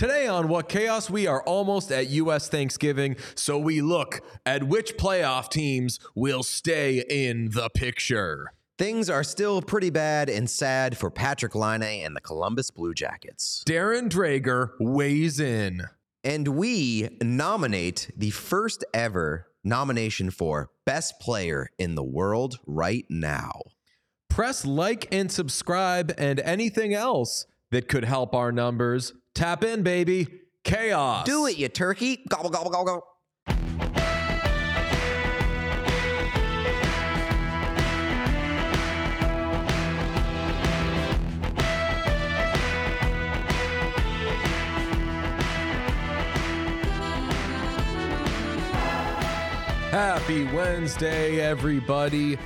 Today on What Chaos, we are almost at U.S. Thanksgiving, so we look at which playoff teams will stay in the picture. Things are still pretty bad and sad for Patrik Laine and the Columbus Blue Jackets. Darren Dreger weighs in. And we nominate the first ever nomination for Best Player in the World right now. Press like and subscribe and anything else that could help our numbers. Tap in, baby. Chaos. Do it, you turkey. Gobble, gobble, gobble, gobble. Happy Wednesday, everybody.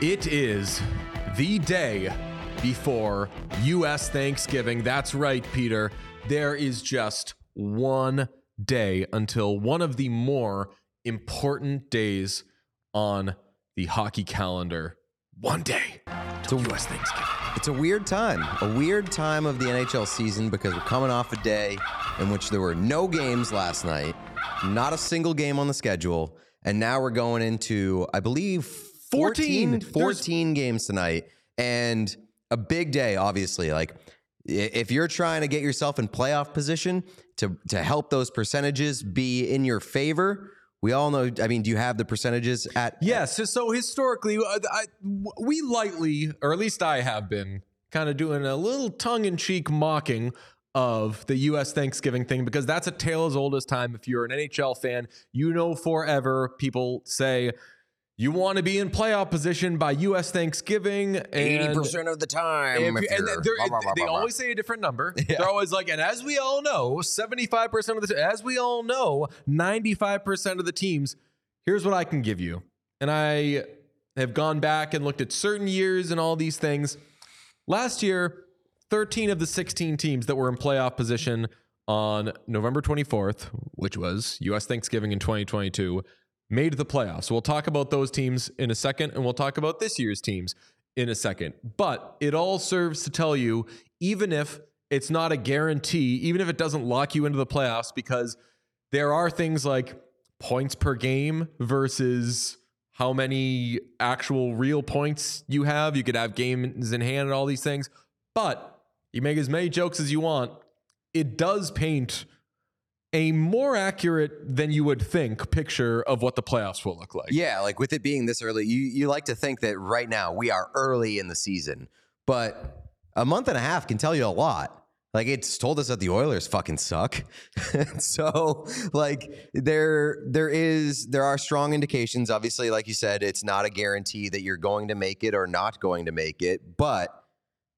It is the day before U.S. Thanksgiving. That's right, Peter. There is just one day until one of the more important days on the hockey calendar. One day to U.S. Thanksgiving. It's a weird time, a weird time of the NHL season because we're coming off a day in which there were no games last night, not a single game on the schedule, and now we're going into, I believe, 14, 14. 14 games tonight, and a big day, obviously. Like, if you're trying to get yourself in playoff position to to help those percentages be in your favor, we all know. I mean, do you have the percentages at? Yes. so- So historically, uh, I, we lightly, or at least I have been, kind of doing a little tongue in cheek mocking of the U.S. Thanksgiving thing because that's a tale as old as time. If you're an NHL fan, you know forever people say you want to be in playoff position by U.S. Thanksgiving. Eighty percent of the time. if and blah, blah, blah, they always say a different number. They're always like, and as we all know, 75% of the, as we all know, 95% of the teams, here's what I can give you. And I have gone back and looked at certain years and all these things. Last year, 13 of the 16 teams that were in playoff position on November 24th, which was US Thanksgiving in 2022, made the playoffs. We'll talk about those teams in a second, and we'll talk about this year's teams in a second. But it all serves to tell you, even if it's not a guarantee, even if it doesn't lock you into the playoffs, because there are things like points per game versus how many actual real points you have. You could have games in hand and all these things. But you make as many jokes as you want. It does paint a more accurate than you would think picture of what the playoffs will look like. Yeah, like with it being this early, you you like to think that right now we are early in the season, but a month and a half can tell you a lot. Like it's told us that the Oilers fucking suck. so like there there is there are strong indications. Obviously, like you said, it's not a guarantee that you're going to make it or not going to make it, but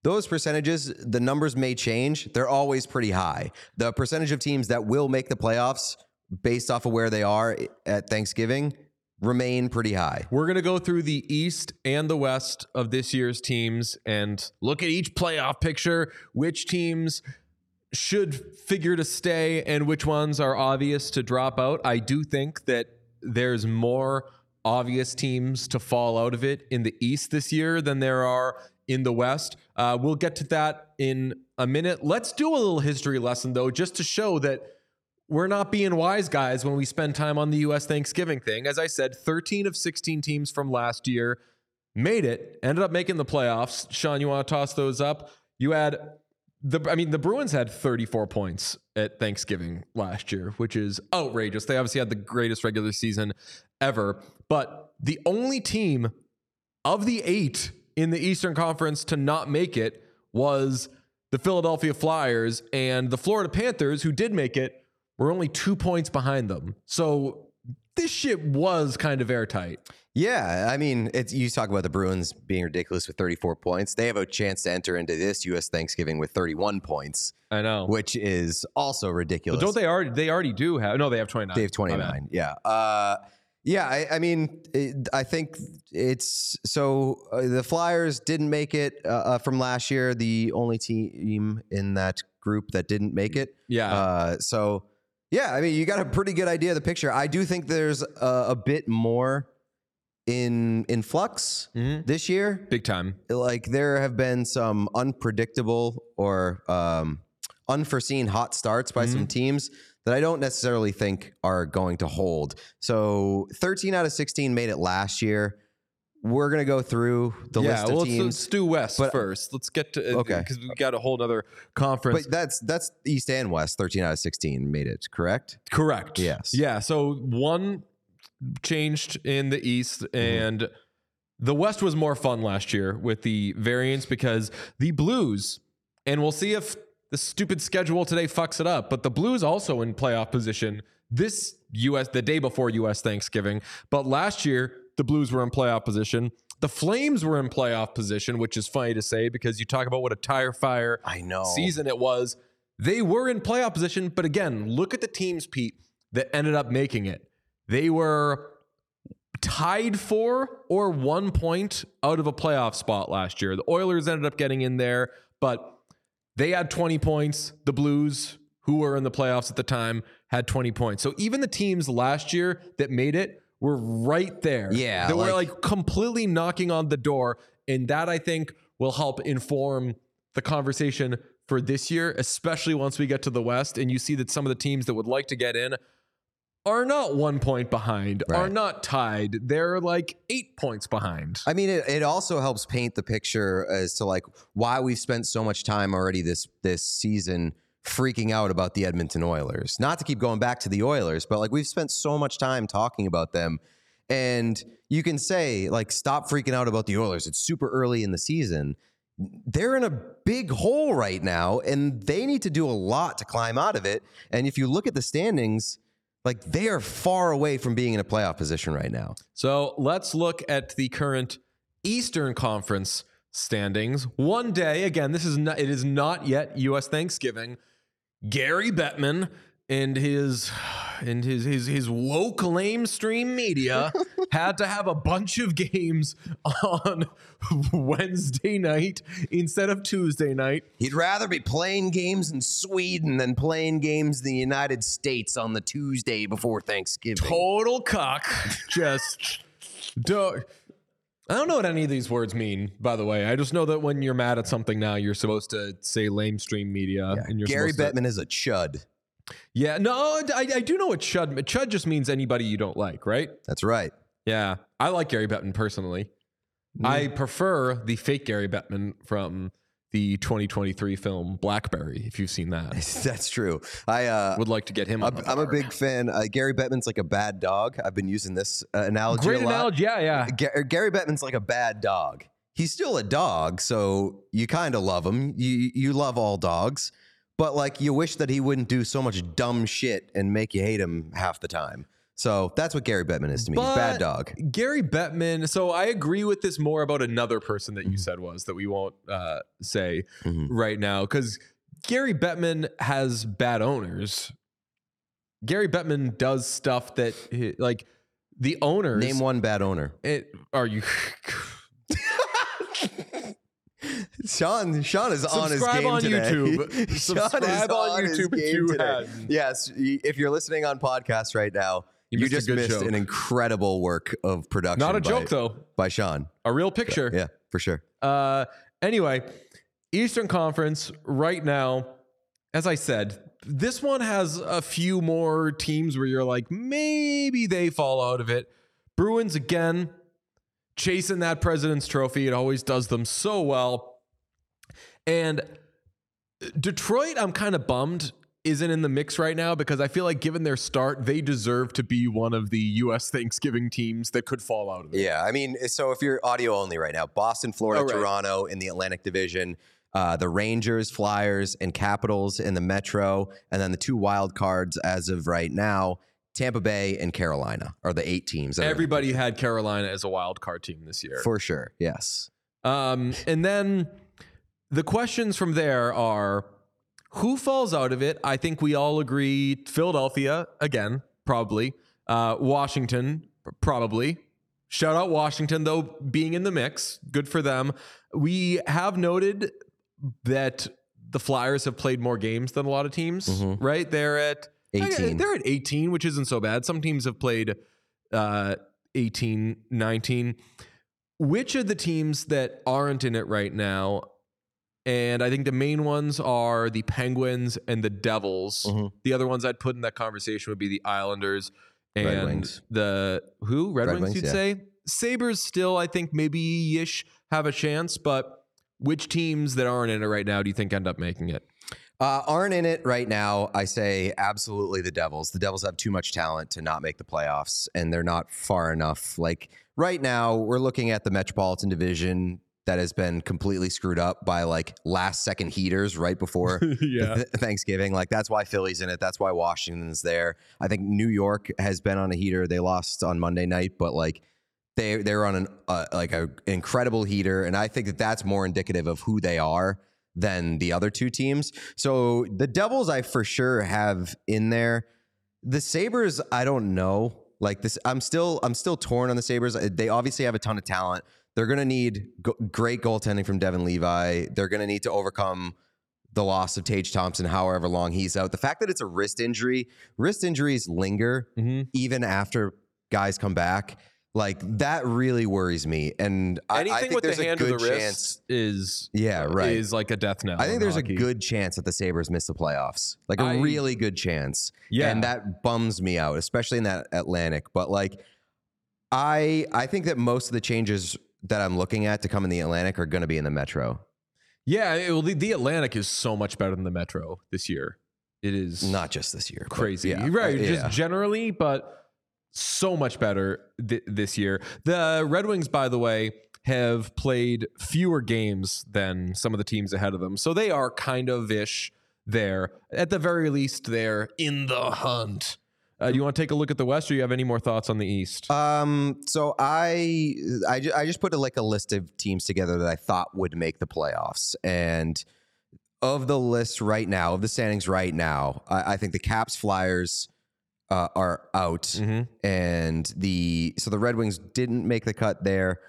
those percentages, the numbers may change. They're always pretty high. The percentage of teams that will make the playoffs based off of where they are at Thanksgiving remain pretty high. We're going to go through the East and the West of this year's teams and look at each playoff picture, which teams should figure to stay and which ones are obvious to drop out. I do think that there's more obvious teams to fall out of it in the East this year than there are in the West. Uh, we'll get to that in a minute. Let's do a little history lesson, though, just to show that we're not being wise guys when we spend time on the US Thanksgiving thing. As I said, 13 of 16 teams from last year made it, ended up making the playoffs. Sean, you want to toss those up? You had the I mean the Bruins had 34 points at Thanksgiving last year, which is outrageous. They obviously had the greatest regular season ever, but the only team of the 8 in the Eastern Conference to not make it was the Philadelphia Flyers and the Florida Panthers who did make it were only 2 points behind them. So this shit was kind of airtight. Yeah, I mean, it's you talk about the Bruins being ridiculous with 34 points. They have a chance to enter into this US Thanksgiving with 31 points, I know. which is also ridiculous. Don't they already? They already do have. No, they have twenty nine. They have 29. Yeah. Uh, yeah. I, I mean, it, I think it's so uh, the Flyers didn't make it uh, uh, from last year, the only team in that group that didn't make it. Yeah. Uh, so, yeah, I mean, you got a pretty good idea of the picture. I do think there's a, a bit more in in flux Mhm. this year. Big time. Like there have been some unpredictable or um, unforeseen hot starts by some teams that I don't necessarily think are going to hold. So 13 out of 16 made it last year. We're gonna go through the yeah, list of well, let's, teams. let's do West but- first. Let's get to uh, Okay. because we've got a whole other conference. But that's that's East and West. 13 out of 16 made it, correct? Correct. Yes. Yeah. So one changed in the East, mm-hmm. and the West was more fun last year with the variance because the Blues, and we'll see if the stupid schedule today fucks it up, but the Blues also in playoff position this US the day before US Thanksgiving. But last year, the Blues were in playoff position. The Flames were in playoff position, which is funny to say because you talk about what a tire fire I know. season it was. They were in playoff position, but again, look at the teams, Pete, that ended up making it. They were tied for or one point out of a playoff spot last year. The Oilers ended up getting in there, but they had 20 points. The Blues, who were in the playoffs at the time, had 20 points. So even the teams last year that made it were right there. Yeah, They were like- like completely knocking on the door. And that I think will help inform the conversation for this year, especially once we get to the West and you see that some of the teams that would like to get in are not one point behind, are not tied. They're like eight points behind. I mean, it, it also helps paint the picture as to like why we've spent so much time already this this season freaking out about the Edmonton Oilers. Not to keep going back to the Oilers, but like we've spent so much time talking about them. And you can say, like, stop freaking out about the Oilers. It's super early in the season. They're in a big hole right now, and they need to do a lot to climb out of it. And if you look at the standings, like they are far away from being in a playoff position right now. So let's look at the current Eastern Conference standings. One day, again, this is not it is not yet US Thanksgiving. Gary Bettman and his and his his his woke lame stream media had to have a bunch of games on Wednesday night instead of Tuesday night. He'd rather be playing games in Sweden than playing games in the United States on the Tuesday before Thanksgiving. Total cock. Just don't. I don't know what any of these words mean, by the way. I just know that when you're mad at something now, you're supposed to say lamestream media. and you're Gary supposed to- Bettman is a chud. Yeah, no, I, I do know what chud. Chud just means anybody you don't like, right? That's right. Yeah, I like Gary Bettman personally. I prefer the fake Gary Bettman from the 2023 film Blackberry. If you've seen that, That's true. I uh, would like to get him. I'm, I'm a big fan. Uh, Gary Bettman's like a bad dog. I've been using this uh, analogy great a lot. analogy. Yeah, yeah. Ga- Gary Bettman's like a bad dog. He's still a dog, so you kind of love him. You you love all dogs, but like you wish that he wouldn't do so much dumb shit and make you hate him half the time. So that's what Gary Bettman is to me. He's a bad dog. Gary Bettman. So I agree with this more about another person Mm-hmm. that you said was that we won't uh, say Mhm. right now because Gary Bettman has bad owners. Gary Bettman does stuff that like the owners. Name one bad owner. It, are you? Sean, Sean is on his game on today. YouTube. Sean is Subscribe on his YouTube if game you today. Yes, if you're listening on podcast right now, You you, missed just missed joke. an incredible work of production. Not a by- joke though. by Sean. A real picture. Yeah, for sure. Uh, anyway, Eastern Conference right now, as I said, this one has a few more teams where you're like, maybe they fall out of it. Bruins again, chasing that President's Trophy. It always does them so well. And Detroit, I'm kind of bummed isn't in the mix right now because I feel like given their start, they deserve to be one of the U.S. Thanksgiving teams that could fall out of it. Yeah, I mean, so if you're audio only right now, Boston, Florida, Oh, right. Toronto in the Atlantic Division, uh, the Rangers, Flyers, and Capitals in the Metro, and then the two wild cards as of right now, Tampa Bay and Carolina are the eight teams. Everybody had Carolina as a wild card team this year. for sure. Yes. Um, and then the questions from there are who falls out of it? I think we all agree Philadelphia, again, probably. Uh, Washington, probably. Shout out Washington, though, being in the mix. Good for them. We have noted that the Flyers have played more games than a lot of teams, Mhm. right? They're at 18. They're at 18, which isn't so bad. Some teams have played uh, 18, 19. Which of the teams that aren't in it right now And I think the main ones are the Penguins and the Devils. Mhm. The other ones I'd put in that conversation would be the Islanders and Red Wings. the who? Red, Red Wings, Wings, you'd yeah. say? Sabres still, I think, maybe ish have a chance, but which teams that aren't in it right now do you think end up making it? Uh, aren't in it right now. I say absolutely the Devils. The Devils have too much talent to not make the playoffs, and they're not far enough. Like right now, we're looking at the Metropolitan Division that has been completely screwed up by like last second heaters right before yeah. Th- Thanksgiving. Like that's why Philly's in it. That's why Washington's there. I think New York has been on a heater. They lost on Monday night, but like they they're on an uh, like a incredible heater, and I think that that's more indicative of who they are than the other two teams. So the Devils, I for sure have in there. The Sabres, I don't know. Like this, I'm still I'm still torn on the Sabres. They obviously have a ton of talent. They're going to need go- great goaltending from Devon Levi. They're going to need to overcome the loss of Tage Thompson, however long he's out. The fact that it's a wrist injury, wrist injuries linger Mhm. even after guys come back. Like that really worries me. And I, I Anything think with there's the a hand good of the chance. wrist is Yeah, right. is like a death knell. I think in there's hockey. a good chance that the Sabres miss the playoffs. Like a I- really good chance. yeah. And that bums me out, especially in that Atlantic. But like I I think that most of the changes that I'm looking at to come in the Atlantic are going to be in the Metro. yeah, it- well, the, the Atlantic is so much better than the Metro this year. It is Not just this year. but crazy. yeah, right. uh, Just yeah. generally, but so much better th- this year. The Red Wings, by the way, have played fewer games than some of the teams ahead of them. So they are kind of ish there. At the very least, they're in the hunt. Uh, do you want to take a look at the West, or you have any more thoughts on the East? Um, so I I, ju- I just put a, like a list of teams together that I thought would make the playoffs, and of the list right now, of the standings right now, I, I think the Caps, Flyers uh, are out, Mhm. and the so the Red Wings didn't make the cut there,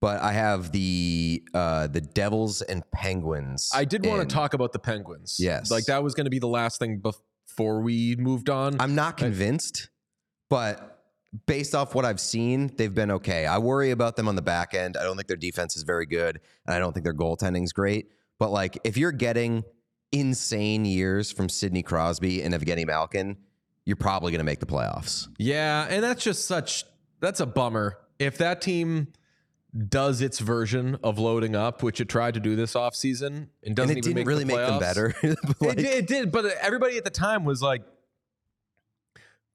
but I have the uh, the Devils and Penguins. I did want in. to talk about the Penguins. Yes. like that was going to be the last thing before we moved on. I'm not convinced, but based off what I've seen, they've been okay. I worry about them on the back end. I don't think their defense is very good, and I don't think their goaltending's great. But like, if you're getting insane years from Sidney Crosby and Evgeny Malkin, you're probably going to make the playoffs. Yeah, and that's just such that's a bummer. If that team does its version of loading up, which it tried to do this offseason and doesn't and it even didn't make really the make them better. But, it, did, it did, but everybody at the time was like,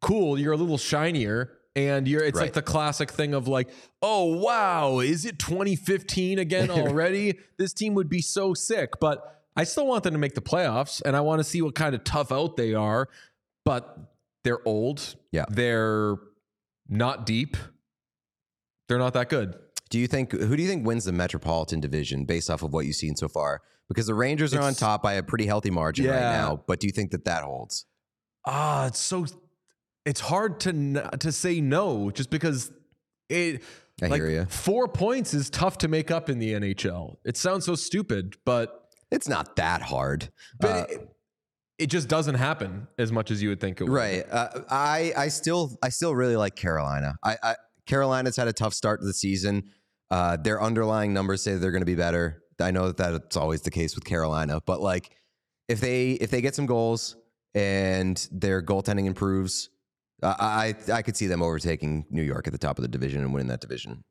"Cool, you're a little shinier." And you're it's like the classic thing of like, "Oh, wow, is it 2015 again already? this team would be so sick." But I still want them to make the playoffs and I want to see what kind of tough out they are, but they're old. Yeah. They're not deep. They're not that good. Do you think who do you think wins the Metropolitan Division based off of what you've seen so far? Because the Rangers are on top by a pretty healthy margin right now, but do you think that that holds? Ah, it's so it's hard to to say no just because it I like hear you. four points is tough to make up in the NHL. It sounds so stupid, but It's not that hard. but Uh, it, it just doesn't happen as much as you would think it would. Right. Uh, I I still I still really like Carolina. I, I Carolina's had a tough start to the season. Uh, their underlying numbers say they're going to be better. I know that that's always the case with Carolina, but like if they if they get some goals and their goaltending improves, uh, I I could see them overtaking New York at the top of the division and winning that division.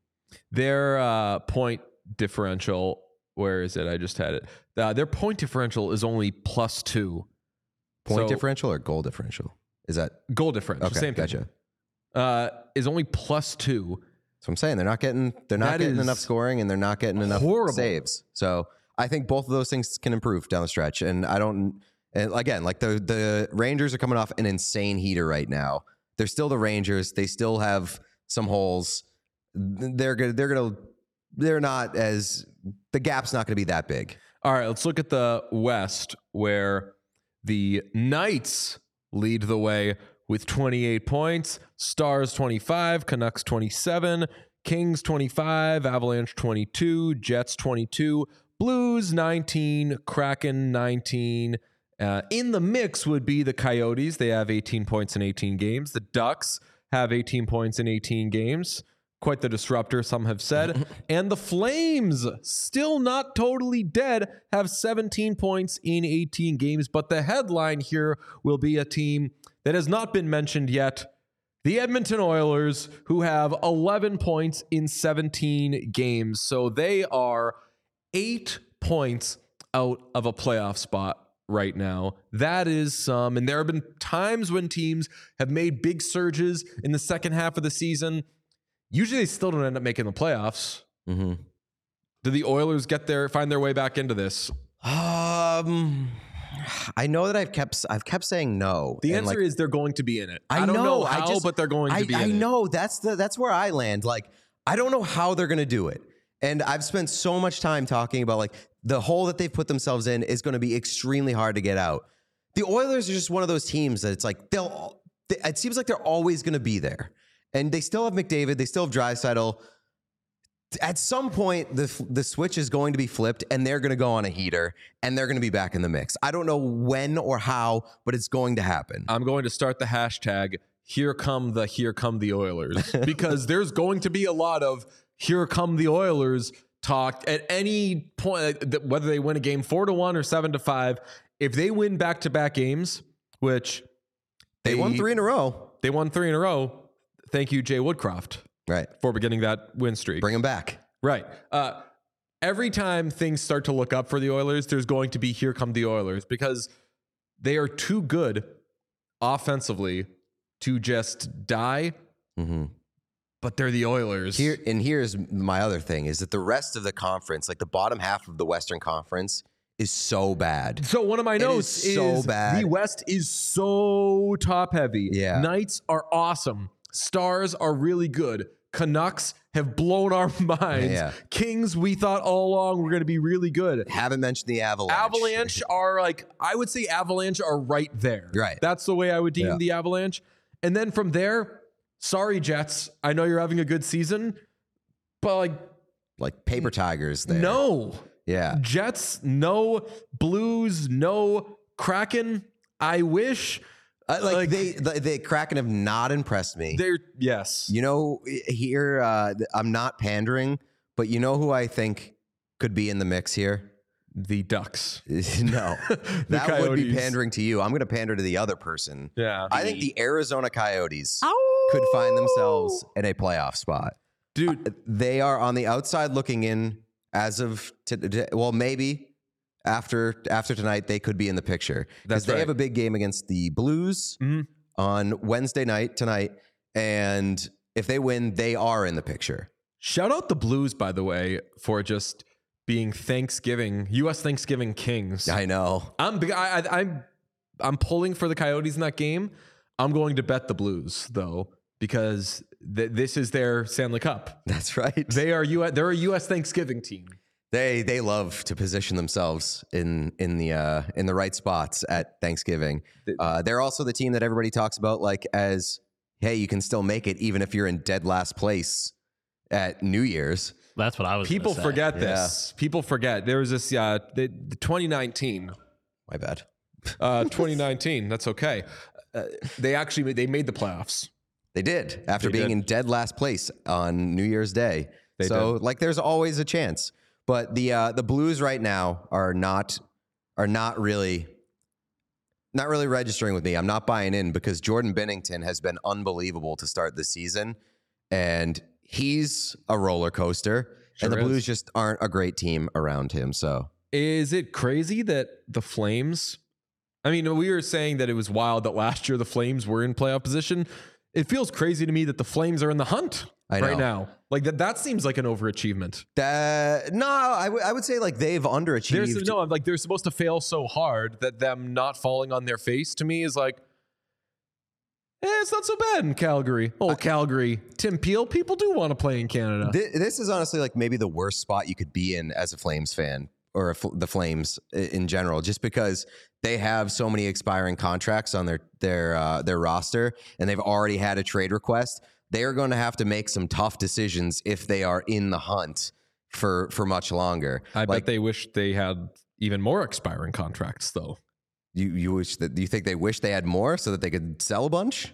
Their uh, point differential, where is it? I just had it. Uh, their point differential is only plus two. Point So- differential or goal differential? Is that Goal differential, okay? same thing. gotcha. Uh, is only plus two. So I'm saying they're not getting they're not That getting enough scoring and they're not getting enough horrible. saves. So I think both of those things can improve down the stretch. And I don't and again like the the Rangers are coming off an insane heater right now. They're still the Rangers. They still have some holes. They're gonna they're gonna they're not as the gap's not gonna be that big. All right, let's look at the West where the Knights lead the way with 28 points, Stars 25, Canucks 27, Kings 25, Avalanche 22, Jets 22, Blues 19, Kraken 19. Uh, in the mix would be the Coyotes. They have 18 points in 18 games. The Ducks have 18 points in 18 games. Quite the disruptor, some have said. and the Flames, still not totally dead, have 17 points in 18 games. But the headline here will be a team that has not been mentioned yet. The Edmonton Oilers, who have 11 points in 17 games. So they are eight points out of a playoff spot right now. That is some. And there have been times when teams have made big surges in the second half of the season. Usually they still don't end up making the playoffs. Mm-hmm. Do the Oilers get there, find their way back into this? Um, I know that I've kept I've kept saying no. The answer like, is they're going to be in it. I don't know, know, I how, just- but they're going to I, be I in it. know that's the that's where I land. Like I don't know how they're gonna do it, and I've spent so much time talking about like the hole that they've put themselves in is going to be extremely hard to get out. The Oilers are just one of those teams that it's like they'll. They, it seems like they're always going to be there, and they still have McDavid. They still have Draisaitl. At some point, the the switch is going to be flipped, and they're going to go on a heater, and they're going to be back in the mix. I don't know when or how, but it's going to happen. I'm going to start the hashtag here come the here come the Oilers because there's going to be a lot of here come the Oilers talk at any point uh, whether they win a game 4 to 1 or 7 to 5 if they win back-to-back games which they won three in a row, they won 3 in a row thank you Jay Woodcroft right? for beginning that win streak Bring him back. Right. Uh, every time things start to look up for the Oilers, there's going to be here come the Oilers because they are too good offensively to just die, Mm-hmm. but they're the Oilers. Here and here's my other thing is that the rest of the conference, like the bottom half of the Western Conference, is so bad. so one of my is notes is, so bad. the West is so top heavy. Yeah. Knights are awesome. Stars are really good. Canucks have blown our minds. Yeah. Kings, we thought all along were going to be really good. Haven't mentioned the Avalanche. Avalanche are like I would say Avalanche are right there. Right. That's the way I would deem Yeah. the Avalanche. And then from there, sorry Jets, I know you're having a good season, but like like paper tigers. There. no. Yeah. Jets, no Blues, no Kraken. I wish Uh, like, Like- they, the, the Kraken have not impressed me. they're yes. You know, here uh, I'm not pandering, but you know who I think could be in the mix here? The Ducks. no, The that would be pandering to you. I'm going to pander to the other person. Yeah. I think the Arizona Coyotes could find themselves in a playoff spot. Dude, They are on the outside looking in as of today. Well, maybe after after tonight they could be in the picture because they right. have a big game against the Blues Mhm. on Wednesday night tonight, and if they win, they are in the picture. shout out the Blues, by the way, for just being Thanksgiving, US Thanksgiving Kings. I know. I'm I, I, I'm I'm pulling for the Coyotes in that game. I'm going to bet the Blues though because th- this is their Stanley Cup. That's right. They are U. They're a U.S. Thanksgiving team. They they love to position themselves in in the uh, in the right spots at Thanksgiving. Uh, they're also the team that everybody talks about like as hey, you can still make it even if you're in dead last place at New Year's. That's what I was. People say. forget this. People forget there was this. Uh, the, the 2019. My bad. Uh, 2019. That's okay. Uh, they actually made, they made the playoffs. They did after They being did. in dead last place on New Year's Day. They so like there's always a chance. But the uh, the Blues right now are not are not really not really registering with me. I'm not buying in because Jordan Binnington has been unbelievable to start the season and he's a roller coaster Sure and the is. Blues just aren't a great team around him. So Is it crazy that the Flames? I mean, we were saying that it was wild that last year the Flames were in playoff position. It feels crazy to me that the Flames are in the hunt I right now. Like that, that seems like an overachievement. that no, I would I would say like they've underachieved. No, like they're supposed to fail so hard that them not falling on their face to me is like, eh, it's not so bad in Calgary. Oh, Calgary, Tim Peel. People do want to play in Canada. Thi- This is honestly like maybe the worst spot you could be in as a Flames fan or Fl- the Flames in general, just because they have so many expiring contracts on their their uh, their roster, and they've already had a trade request. They are going to have to make some tough decisions if they are in the hunt for for much longer. I like bet they wish they had even more expiring contracts, though. you you wish that you think they wish they had more so that they could sell a bunch.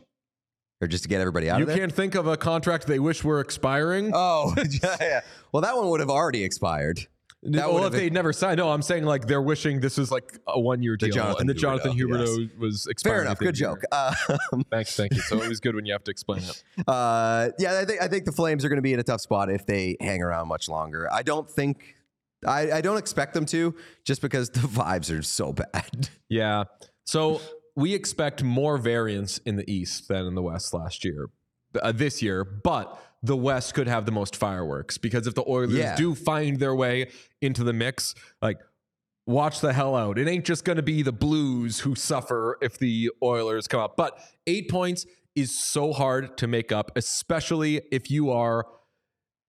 or just to get everybody out You of there. can't think of a contract they wish were expiring. Oh, yeah. Well, that one would have already expired. That well, if they never signed, no, I'm saying like they're wishing this was like a one year deal, Jonathan and the Huberdeau, Jonathan Huberdeau yes. was expiring. Fair enough. Good joke. Uh. Thanks, thank you. So it was good when you have to explain it. uh, yeah, I think I think the Flames are going to be in a tough spot if they hang around much longer. I don't think. I, I don't expect them to, just because the vibes are so bad. Yeah. So we expect more variance in the East than in the West last year, uh, this year, but the West could have the most fireworks because if the Oilers Yeah. do find their way into the mix, like watch the hell out. It ain't just going to be the Blues who suffer if the Oilers come up. But eight points is so hard to make up, especially if you are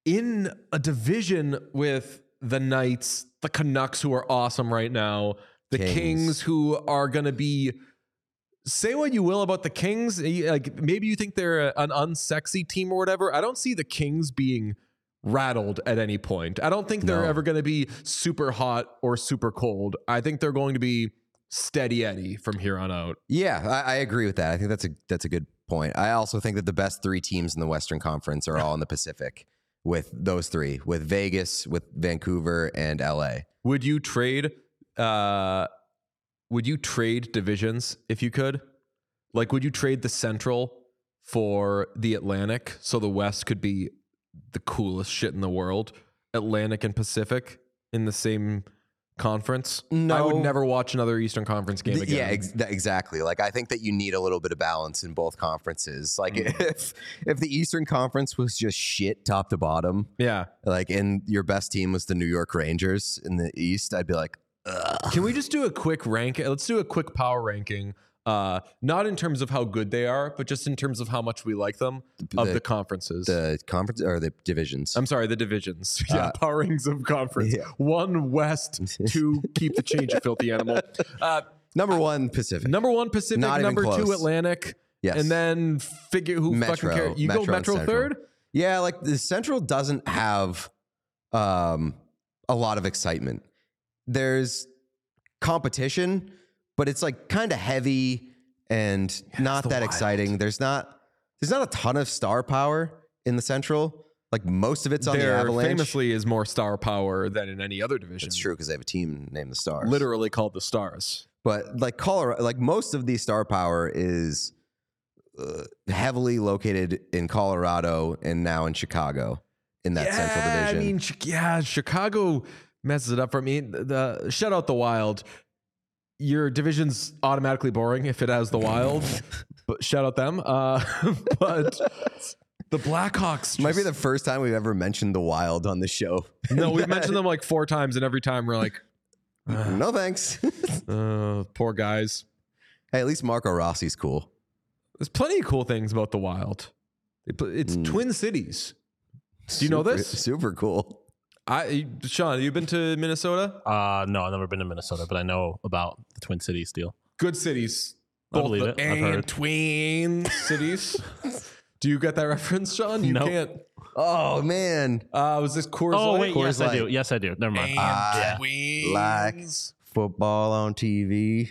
in a division with the Knights, the Canucks, who are awesome right now, the Kings, Kings. who are going to be. Say what you will about the Kings. eh, Like maybe you think they're an unsexy team or whatever. I don't see the Kings being rattled at any point. I don't think they're No. ever going to be super hot or super cold. I think they're going to be steady Eddie from here on out. Yeah, I, I agree with that. I think that's a that's a good point. I also think that the best three teams in the Western Conference are all in the Pacific, with those three, with Vegas, with Vancouver, and LA. Would you trade uh would you trade divisions if you could? Like would you trade the Central for the Atlantic so the West could be the coolest shit in the world? Atlantic and Pacific in the same conference? No, I would never watch another Eastern Conference game again. Yeah, ex- exactly. Like I think that you need a little bit of balance in both conferences. Like Mm. if if the Eastern Conference was just shit top to bottom, yeah. like and your best team was the New York Rangers in the East, I'd be like, Ugh. Can we just do a quick rank? Let's do a quick power ranking. Uh, not in terms of how good they are, but just in terms of how much we like them of The- the conferences. the conference or the divisions. I'm sorry, the divisions. Yeah, Uh, power rings of conference. yeah. One West, two keep the change, you filthy animal. Uh, Number one, Pacific. number one Pacific, Not even number two. Atlantic, Yes. and then figure who Metro, fucking cares. You Metro go Metro third. Yeah, like the Central doesn't have um, a lot of excitement. There's competition, but it's like kind of heavy and not that Wild. exciting. There's not there's not a ton of star power in the Central. Like most of it's on the There Avalanche. famously is more star power than in any other division. it's true because they have a team named the Stars. Literally called the Stars. but like Colorado, like most of the star power is uh, heavily located in Colorado and now in Chicago in that Central Division. I mean, yeah, Chicago messes it up for me. The, the shout out the Wild. Your division's automatically boring if it has the Wild, but shout out them. Uh, but the Blackhawks Might be the first time we've ever mentioned the Wild on the show. no. We've mentioned them like four times, and every time we're like, no thanks. uh, poor guys. hey, at least Marco Rossi's cool. There's plenty of cool things about the Wild. It's Mm. Twin Cities. Do you know this? Super cool. I Sean, you been to Minnesota? Uh, no, I've never been to Minnesota, but I know about the Twin Cities deal. good cities. I Both believe the, it. I've and heard. twin cities. Do you get that reference, Sean? You Nope. can't. Oh man, Uh, was this Coors Oh Light? wait, Coors yes I do. Yes I do. Never mind. And Ah, twins. like- football on TV.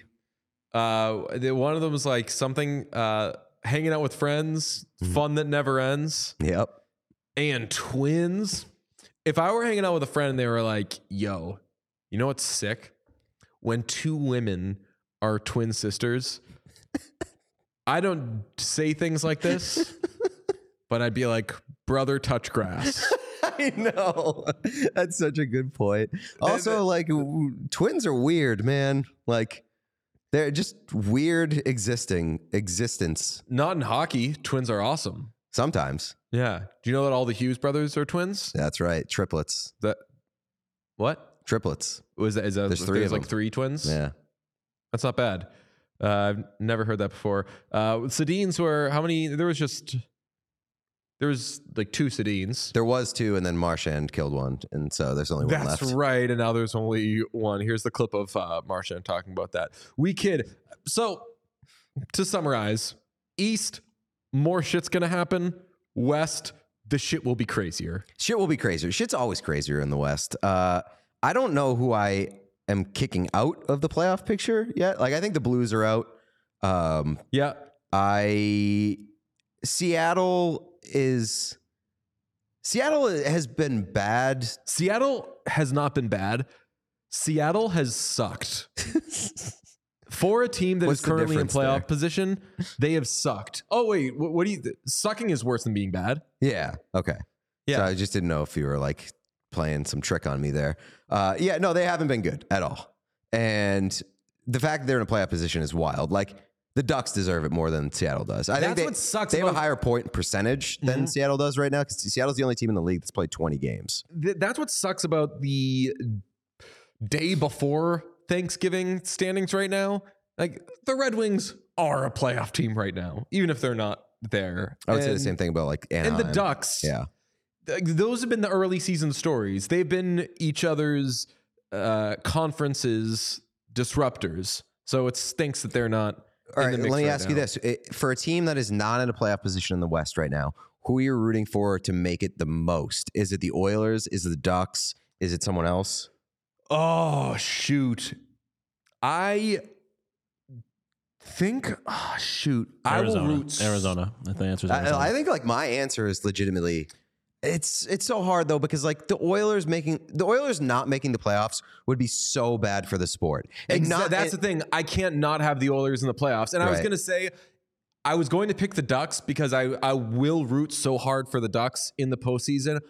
Uh, the, one of them was like something. Uh, hanging out with friends, Mm-hmm. fun that never ends, Yep. and twins. If I were hanging out with a friend and they were like, "Yo, you know what's sick? When two women are twin sisters." I don't say things like this, but I'd be like, "Brother, touch grass." I know. That's such a good point. Also, like w- twins are weird, man. Like they're just weird existing existence Not in hockey. Twins are awesome. Sometimes. Yeah. Do you know that all the Hughes brothers are twins? That's right. Triplets. That what Triplets. was that? Is that There's three there's like them. three twins? Yeah. That's not bad. Uh, I've never heard that before. Uh, Sedins were how many? There was just there was like two Sedins. There was two, and then Marchand killed one, and so there's only one That's left. right, and now there's only one. Here's the clip of uh, Marchand talking about that. We kid. So to summarize, East, more shit's gonna happen. West, the shit will be crazier. Shit will be crazier. Shit's always crazier in the West. Uh, I don't know who I am kicking out of the playoff picture yet. Like I think the Blues are out. Um, Yeah, I Seattle is Seattle has been bad. Seattle has not been bad. Seattle has sucked. For a team that is What's the currently in playoff there? position, they have sucked. Oh wait, what, what do you? Sucking is worse than being bad. Yeah. Okay. Yeah. So I just didn't know if you were like playing some trick on me there. Uh, yeah. No, they haven't been good at all. And the fact that they're in a playoff position is wild. Like the Ducks deserve it more than Seattle does. I think That's they, what sucks they have a higher point percentage than Mhm. Seattle does right now because Seattle's the only team in the league that's played 20 games. Th- that's what sucks about the day before Thanksgiving standings right now. Like the Red Wings are a playoff team right now, even if they're not there. I would say the same thing about like And the Ducks, Yeah. th- those have been the early season stories. They've been each other's uh, conferences disruptors. So it stinks that they're not. All in the mix let me right ask you this: It- for a team that is not in a playoff position in the West right now, who are you rooting for to make it the most? Is it the Oilers? Is it the Ducks? Is it someone else? Oh shoot! I think. Oh shoot! Arizona. I will root Arizona. I think the answer is Arizona. I, I think like my answer is legitimately. It's it's so hard though because like the Oilers making the Oilers not making the playoffs would be so bad for the sport. And Exa- not that's the thing. I can't not have the Oilers in the playoffs. And I was going to say, I was going to pick the Ducks because I, I will root so hard for the Ducks in the postseason.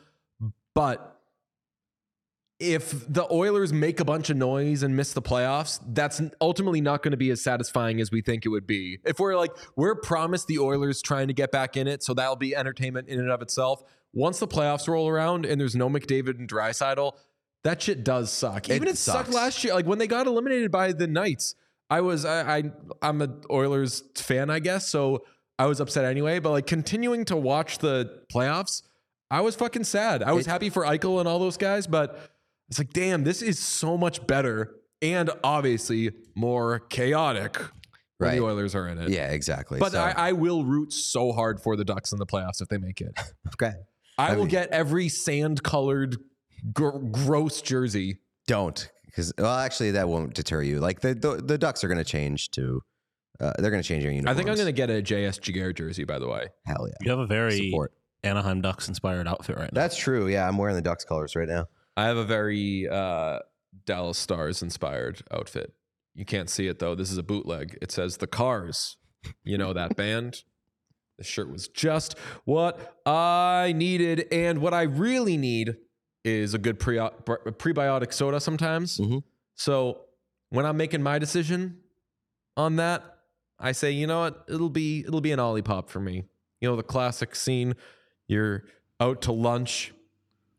But if the Oilers make a bunch of noise and miss the playoffs, that's ultimately not going to be as satisfying as we think it would be. If we're like, we're promised the Oilers trying to get back in it, so that'll be entertainment in and of itself. Once the playoffs roll around and there's no McDavid and Draisaitl, that shit does suck. It Even it, sucked last year. Like when they got eliminated by the Knights, I was I, I I'm a Oilers fan, I guess. So I was upset anyway. But like continuing to watch the playoffs, I was fucking sad. I was It- happy for Eichel and all those guys, but it's like, damn, this is so much better and obviously more chaotic when Right. the Oilers are in it. yeah, exactly. But So, I, I will root so hard for the Ducks in the playoffs if they make it. okay, I, I will mean- get every sand colored, gr- gross jersey. don't because well, actually that won't deter you. Like the the, the Ducks are going to change to. Uh, they're going to change your their I think I'm going to get a JS Jaguar jersey, by the way. hell yeah you have a very support. Anaheim Ducks inspired outfit right now. That's true. Yeah, I'm wearing the Ducks colors right now. I have a very uh, Dallas Stars inspired outfit. You can't see it though. This is a bootleg. It says the Cars. You know that band. The shirt was just what I needed, and what I really need is a good pre- prebiotic soda. Sometimes, Mhm. so when I'm making my decision on that, I say, you know what, it'll be it'll be an Olipop for me. You know the classic scene. You're out to lunch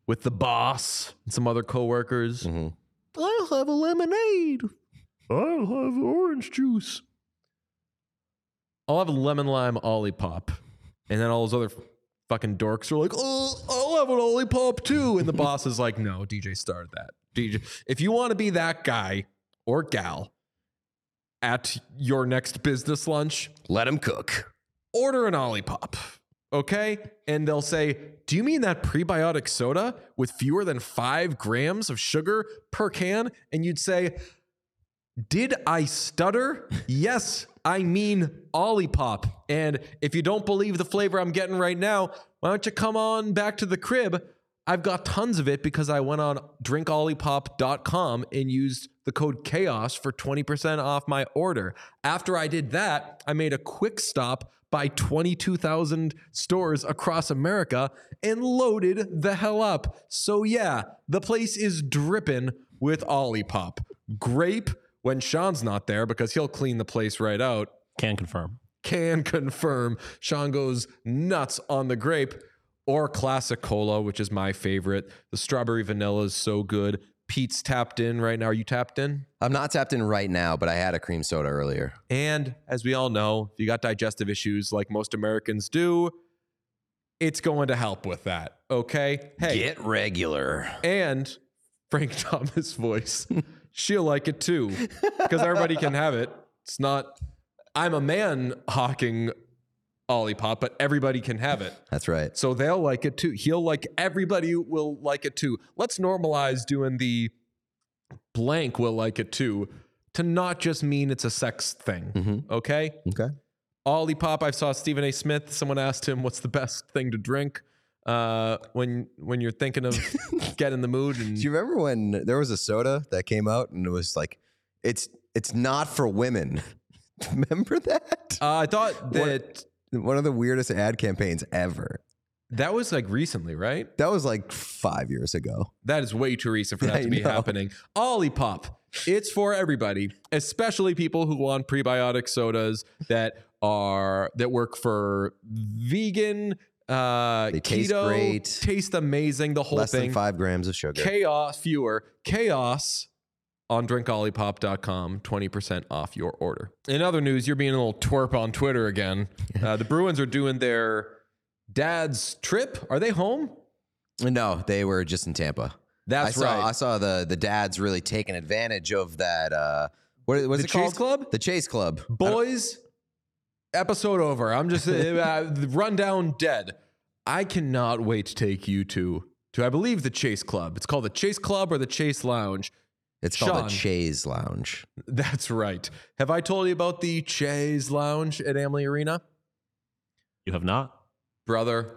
with the boss and some other coworkers. Mhm. I'll have a lemonade. I'll have orange juice. I'll have a lemon lime Olipop. And then all those other fucking dorks are like, oh, I'll have an Olipop too. And the boss is like, no, DJ started that. DJ, if you want to be that guy or gal at your next business lunch, Let him cook. order an Olipop. Okay. And they'll say, Do you mean that prebiotic soda with fewer than five grams of sugar per can? And you'd say, Did I stutter? yes, I mean Olipop. And if you don't believe the flavor I'm getting right now, why don't you come on back to the crib? I've got tons of it because I went on drinkolipop.com and used the code chaos for 20% off my order. After I did that, I made a quick stop by 22,000 stores across America and loaded the hell up. So, yeah, the place is dripping with Olipop. Grape when Sean's not there because he'll clean the place right out Can confirm. can confirm Sean goes nuts on the grape or classic cola, which is my favorite. The strawberry vanilla is so good. Pete's tapped in right now. Are you tapped in? I'm not tapped in right now, but I had a cream soda earlier. And as we all know, if you got digestive issues like most Americans do, it's going to help with that. Okay. Hey, Get regular. and Frank Thomas voice, she'll like it too because everybody can have it. It's not, I'm a man hawking Olipop, but everybody can have it. That's right. So they'll like it too. He'll like everybody will like it too. Let's normalize doing the blank will like it too to not just mean it's a sex thing. Mhm. Okay. Okay. Olipop. I saw Stephen A. Smith. Someone asked him, "What's the best thing to drink uh, when when you're thinking of getting in the mood?" And Do you remember when there was a soda that came out and it was like, it's it's not for women. remember that? uh, I thought that One of the weirdest ad campaigns ever. that was like recently, right? That was like five years ago. That is way too recent for that I to be know. happening. Olipop. It's for everybody, especially people who want prebiotic sodas that are that work for vegan, uh, They taste keto, great. taste amazing. The whole Less thing. than five grams of sugar. chaos fewer chaos on drinkolipop.com 20% off your order in other news you're being a little twerp on twitter again uh, the bruins are doing their dad's trip are they home No, they were just in Tampa. that's I saw, right I saw the the dads really taking advantage of that. Uh, what was The it Chase called? Club? The Chase Club. boys episode over i'm just uh, the rundown dead i cannot wait to take you to to i believe the chase club it's called the chase club or the chase lounge It's called Sean. the Chase Lounge. that's right have i told you about the chase lounge at Amalie arena You have not? brother,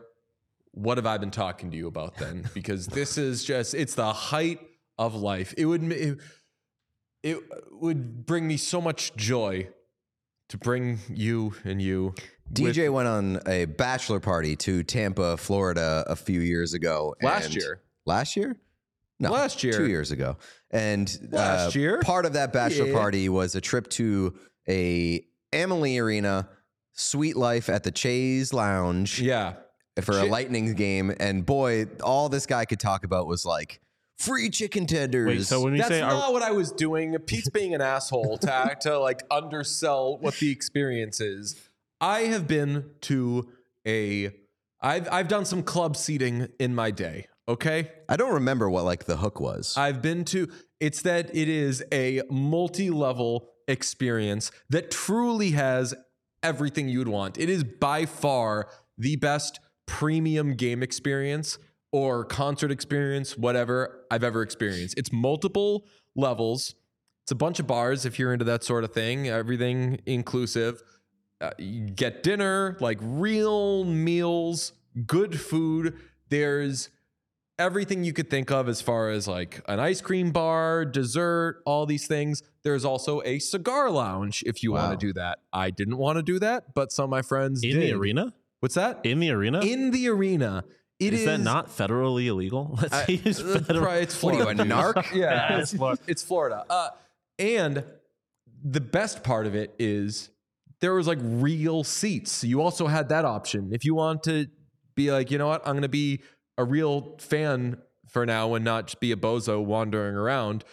what have I been talking to you about then? Because this is just, it's the height of life. It would, it, it would bring me so much joy to bring you and you. with- DJ went on a bachelor party to Tampa, Florida, a few years ago. Last and- year. Last year? No, Last year. two years ago. And Last uh, year? part of that bachelor Yeah. party was a trip to a Amalie Arena, Sweet Life at the Chase Lounge Yeah. for a Lightning game. And boy, all this guy could talk about was like free chicken tenders. Wait, so when you That's say not are, what I was doing. Pete's being an asshole to, to like undersell what the experience is. I have been to a, I've, I've done some club seating in my day. Okay. I don't remember what like the hook was. I've been to it's that it is a multi-level experience that truly has everything you'd want. It is by far the best premium game experience or concert experience, whatever I've ever experienced. It's multiple levels. It's a bunch of bars if you're into that sort of thing, everything inclusive. Uh, you get dinner, like real meals, good food. There's everything you could think of as far as like an ice cream bar, dessert, all these things. There's also a cigar lounge if you Wow. want to do that. I didn't want to do that, but some of my friends in did. the arena? What's that? In the arena? In the arena. It is, that not federally illegal? Let's I- use uh, federal. pri- it's What are you, Florida. a narc? yeah, Yeah, it's, it's Florida. it's Florida. Uh, and the best part of it is there was like real seats. You also had that option. If you want to be like, you know what, I'm going to be a real fan for now and not just be a bozo wandering around.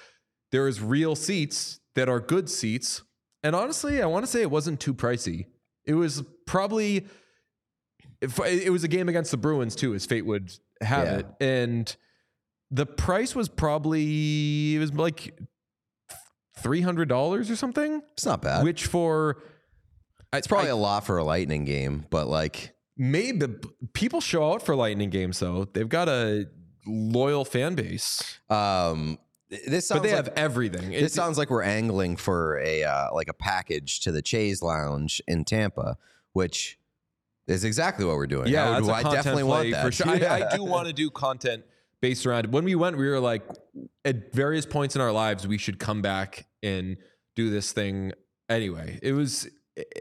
There is real seats that are good seats. And honestly, I want to say it wasn't too pricey. It was probably it was a game against the Bruins too, as fate would have Yeah. it. And the price was probably it was like three hundred dollars or something. It's not bad. Which for it's probably a lot for a Lightning game, but like maybe people show out for Lightning games though. They've got a loyal fan base, um, this sounds but they like, have everything. this It- sounds like we're angling for a uh, like a package to the Chase Lounge in Tampa, which is exactly what we're doing. yeah, I, would- that's a I definitely want that for sure. I, I do want to do content based around. When we went, we were like, at various points in our lives, we should come back and do this thing anyway. It was,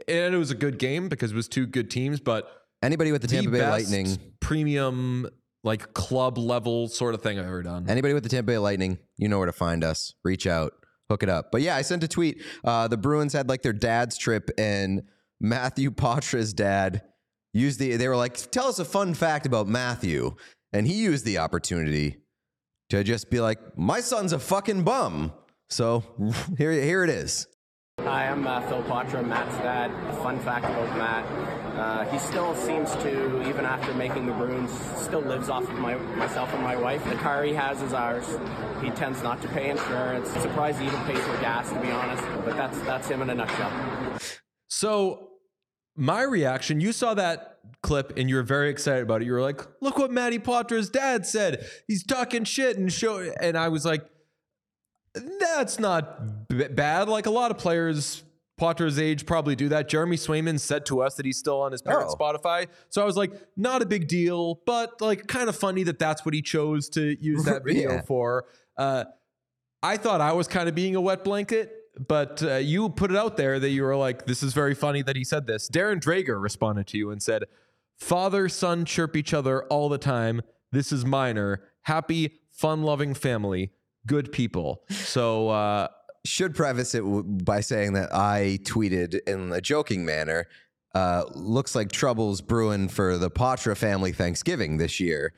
and it was a good game because it was two good teams, but Anybody with the Tampa Bay best Lightning, premium, like club level sort of thing I've ever done. anybody with the Tampa Bay Lightning, you know where to find us. Reach out, hook it up. But yeah, I sent a tweet. Uh, the Bruins had like their dad's trip, and Matthew Poitras's dad used the. They were like, "Tell us a fun fact about Matthew," and he used the opportunity to just be like, "My son's a fucking bum." So here, here it is. Hi, I'm uh, Phil Poitras, Matt's dad. A fun fact about Matt. Uh, he still seems to, even after making the Bruins, still lives off of my, myself and my wife. The car he has is ours. He tends not to pay insurance. Surprised he even pays for gas, to be honest. But that's that's him in a nutshell. So my reaction, you saw that clip and you were very excited about it. You were like, look what Matty Poitras's dad said. He's talking shit and show and I was like, that's not b- bad. Like a lot of players Poitras' age probably do that. Jeremy Swayman said to us that he's still on his parents' Oh. Spotify. So I was like, not a big deal, but like kind of funny that that's what he chose to use that video Yeah. for. Uh, I thought I was kind of being a wet blanket, but uh, you put it out there that you were like, this is very funny that he said this. Darren Dreger responded to you and said, Father, son chirp each other all the time. This is minor. Happy, fun loving family. Good people. So, uh, should preface it by saying that I tweeted in a joking manner. Uh, looks like troubles brewing for the Poitras family Thanksgiving this year,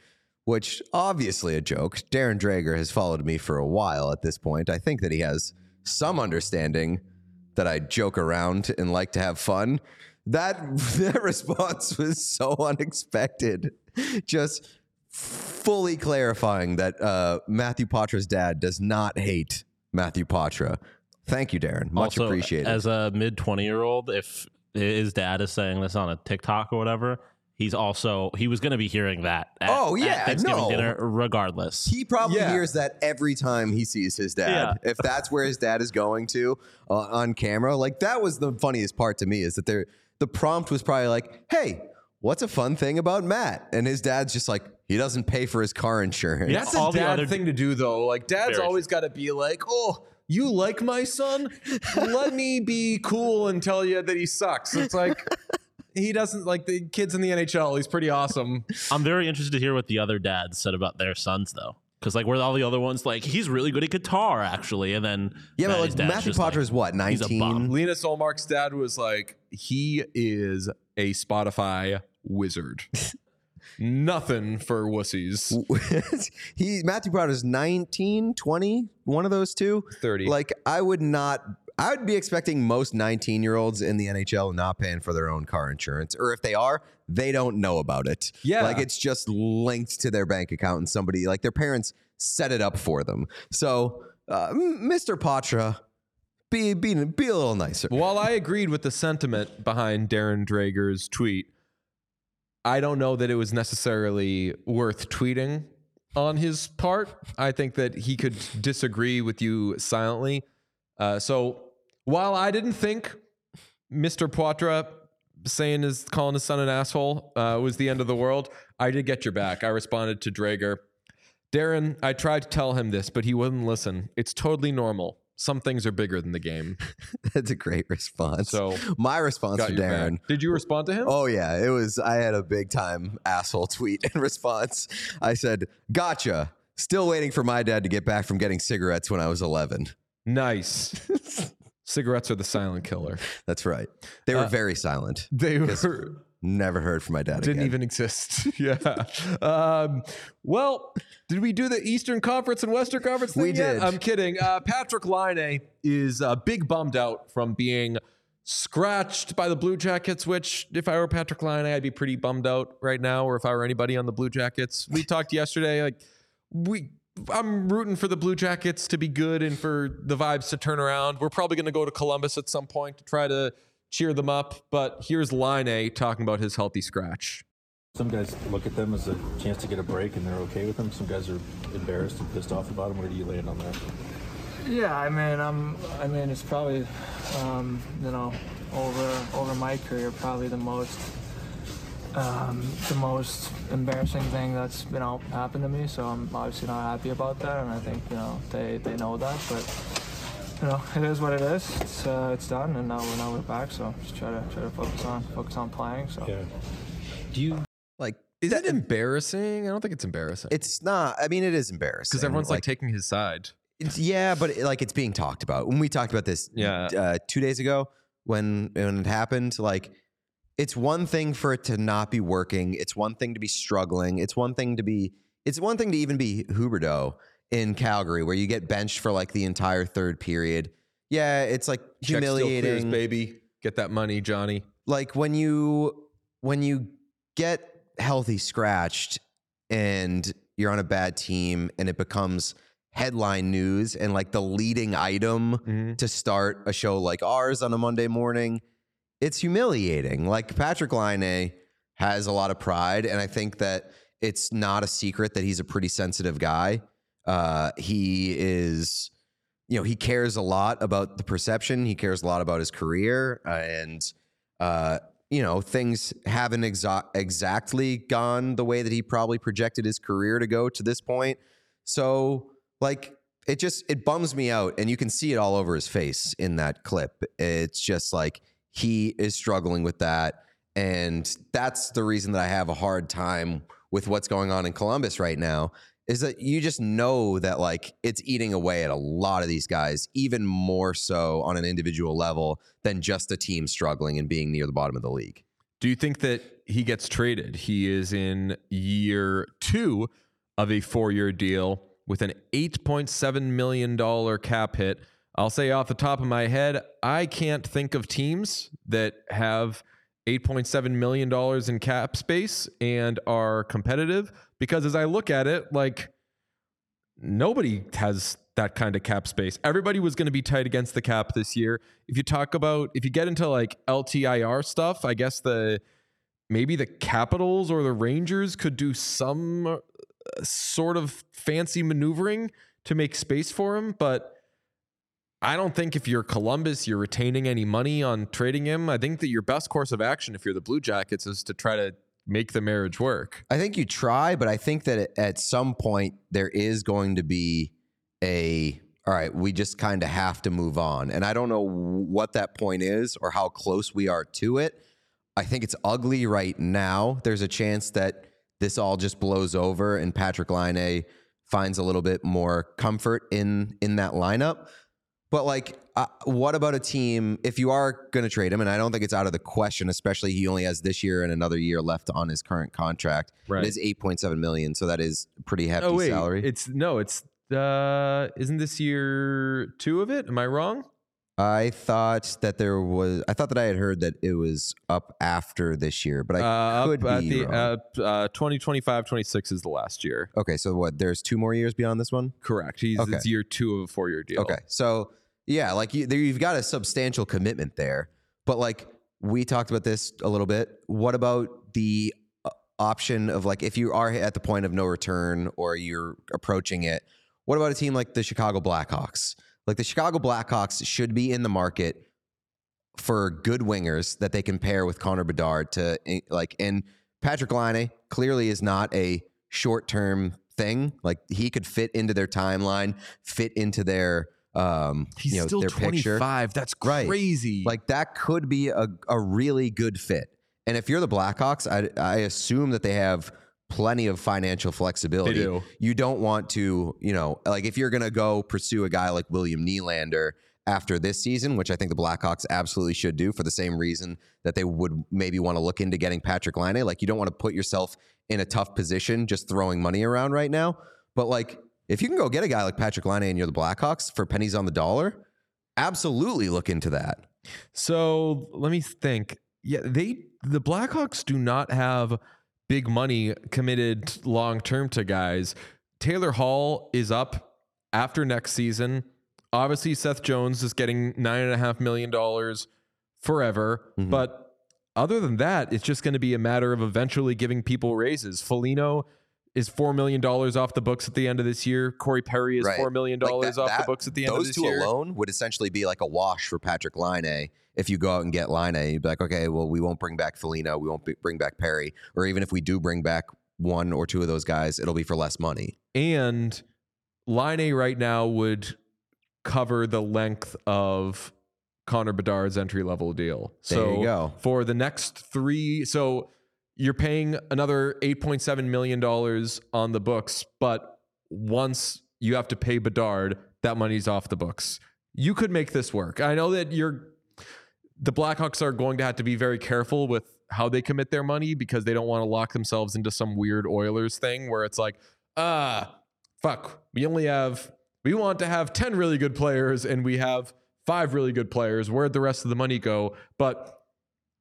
which obviously a joke. Darren Dreger has followed me for a while at this point. I think that he has some understanding that I joke around and like to have fun. That that response was so unexpected. Just fully clarifying that uh, Matthew Poitras's dad does not hate Matthew Poitras. Thank you, Darren. Much also, appreciated. As a mid 20 year old, if his dad is saying this on a TikTok or whatever, he's also, he was going to be hearing that. At, Oh, yeah, At Thanksgiving no. dinner, regardless. he probably Yeah. hears that every time he sees his dad. If that's where his dad is going to uh, on camera, like that was the funniest part to me is that there the prompt was probably like, "Hey, what's a fun thing about Matt?" And his dad's just like, "He doesn't pay for his car insurance." Yeah. That's a all the dad other- thing to do, though. Like, dad's Very always got to be like, oh, you like my son? Let me be cool and tell you that he sucks. It's like, he doesn't like the kids in the NHL. He's pretty awesome. I'm very interested to hear what the other dads said about their sons, though. Because, like, where all the other ones, like, he's really good at guitar, actually. And then, Yeah, but Matty's like dad's Matthew just like, Poitras's what, he's a bum. 19? Linus Ullmark's dad was like, he is a Spotify wizard. Nothing for wussies. he Matthew Poitras's 19, 20, one of those two. 30. Like I would not I would be expecting most 19 year olds in the NHL not paying for their own car insurance. Or if they are, they don't know about it. Yeah. Like it's just linked to their bank account and somebody like their parents set it up for them. So uh, Mr. Patra, be, be be a little nicer. While I agreed with the sentiment behind Darren Dreger's tweet, I don't know that it was necessarily worth tweeting on his part. I think that he could disagree with you silently. Uh, so while I didn't think Mr. Poitras saying his calling his son an asshole uh, was the end of the world, I did get your back. I responded to Dreger. Darren, I tried to tell him this, but he wouldn't listen. It's totally normal. Some things are bigger than the game. That's a great response. So, my response to Darren. back. Did you respond to him? Oh yeah, it was. I had a big time asshole tweet in response. I said, "Gotcha." Still waiting for my dad to get back from getting cigarettes when I was 11. Nice. Cigarettes are the silent killer. That's right. They were Uh, very silent. They were, Never heard from my dad didn't again. even exist. yeah. Um, well, did we do the Eastern Conference and Western Conference We yet? did. I'm kidding. Uh, Patrik Laine is uh, big bummed out from being scratched by the Blue Jackets, which if I were Patrik Laine, I'd be pretty bummed out right now, or if I were anybody on the Blue Jackets. We talked yesterday, like we I'm rooting for the Blue Jackets to be good and for the vibes to turn around. We're probably going to go to Columbus at some point to try to cheer them up. But here's Laine talking about his healthy scratch. Some guys look at them as a chance to get a break and they're okay with them. Some guys are embarrassed and pissed off about them. Where do you land on that? Yeah, I mean, I'm. I mean, it's probably, um, you know, over over my career, probably the most, um, the most embarrassing thing that's you know happened to me. So I'm obviously not happy about that, and I think you know they they know that. But you know, it is what it is. It's uh, it's done, and now we're now we're back. So just try to try to focus on focus on playing. So. Yeah. Do you like? Is that- it embarrassing? I don't think it's embarrassing. It's not. I mean, it is embarrassing because everyone's like, taking his side. It's, yeah, but it, like it's being talked about. When we talked about this, Yeah. uh, two days ago when when it happened, like it's one thing for it to not be working. It's one thing to be struggling. It's one thing to be. It's one thing to even be Huberdeau in Calgary, where you get benched for like the entire third period. Yeah, it's like Check still clears, humiliating. baby. Get that money, Johnny. like when you when you get healthy scratched and you're on a bad team and it becomes headline news and like the leading item Mhm. to start a show like ours on a Monday morning, it's humiliating. Like Patrik Laine has a lot of pride, and I think that it's not a secret that he's a pretty sensitive guy. Uh, he is, you know, he cares a lot about the perception. He cares a lot about his career, uh, and uh, you know, things haven't exa- exactly gone the way that he probably projected his career to go to this point. So, like, it just it bums me out, and you can see it all over his face in that clip. It's just like he is struggling with that, and that's the reason that I have a hard time with what's going on in Columbus right now. Is that you just know that like it's eating away at a lot of these guys, even more so on an individual level than just a team struggling and being near the bottom of the league. Do you think that he gets traded? He is in year two of a four year deal with an $8.7 million cap hit. I'll say off the top of my head, I can't think of teams that have $8.7 million in cap space and are competitive because as I look at it, like nobody has that kind of cap space. Everybody was going to be tight against the cap this year. If you talk about, if you get into like LTIR stuff, I guess the maybe the Capitals or the Rangers could do some uh, sort of fancy maneuvering to make space for him, but I don't think if you're Columbus, you're retaining any money on trading him. I think that your best course of action if you're the Blue Jackets is to try to make the marriage work. I think you try, but I think that at some point there is going to be a all right, we just kind of have to move on. And I don't know what that point is or how close we are to it. I think it's ugly right now. There's a chance that this all just blows over and Patrik Laine finds a little bit more comfort in in that lineup. But like, uh, what about a team if you are going to trade him? And I don't think it's out of the question, especially he only has this year and another year left on his current contract. Right. It is eight point seven million, so that is pretty hefty oh wait, salary. it's no, it's uh, isn't this year two of it? Am I wrong? I thought that there was. I thought that I had heard that it was up after this year, but I Uh, could up be the wrong. uh, uh, 2025 26 is the last year. okay, so what? There's two more years beyond this one. Correct. He's Okay. it's year two of a four year deal. Okay, so yeah, like you, there, you've got a substantial commitment there, but like we talked about this a little bit. What about the uh, option of like if you are at the point of no return or you're approaching it? What about a team like the Chicago Blackhawks? Like the Chicago Blackhawks should be in the market for good wingers that they can pair with Connor Bedard to eh, like and Patrik Laine clearly is not a short term thing. Like he could fit into their timeline, fit into their um He's you know still their picture. 25. That's Right. crazy. Like that could be a, a really good fit. And if you're the Blackhawks, I, I assume that they have plenty of financial flexibility. They do. You don't want to, you know, like if you're going to go pursue a guy like William Nylander after this season, which I think the Blackhawks absolutely should do for the same reason that they would maybe want to look into getting Patrik Laine. Like you don't want to put yourself in a tough position just throwing money around right now. But like if you can go get a guy like Patrik Laine and you're the Blackhawks for pennies on the dollar, absolutely look into that. So let me think. Yeah, they the Blackhawks do not have big money committed long term to guys. Taylor Hall is up after next season. Obviously, Seth Jones is getting nine and a half million dollars forever. Mhm. But other than that, it's just going to be a matter of eventually giving people raises. Foligno is four million dollars off the books at the end of this year. Corey Perry is Right. four million dollars that- off that- the books at the end of this year. Those two alone would essentially be like a wash for Patrik Laine. If you go out and get Line, you'd be like, okay, well, we won't bring back Foligno, we won't be- bring back Perry, or even if we do bring back one or two of those guys, it'll be for less money. and Laine right now would cover the length of Connor Bedard's entry level deal. There so you go. for the next three, so you're paying another eight point seven million dollars on the books, but once you have to pay Bedard, that money's off the books. You could make this work. I know that you're the Blackhawks are going to have to be very careful with how they commit their money because they don't want to lock themselves into some weird Oilers thing where it's like, ah, fuck, we only have, we want to have 10 really good players and we have five really good players. Where'd the rest of the money go? But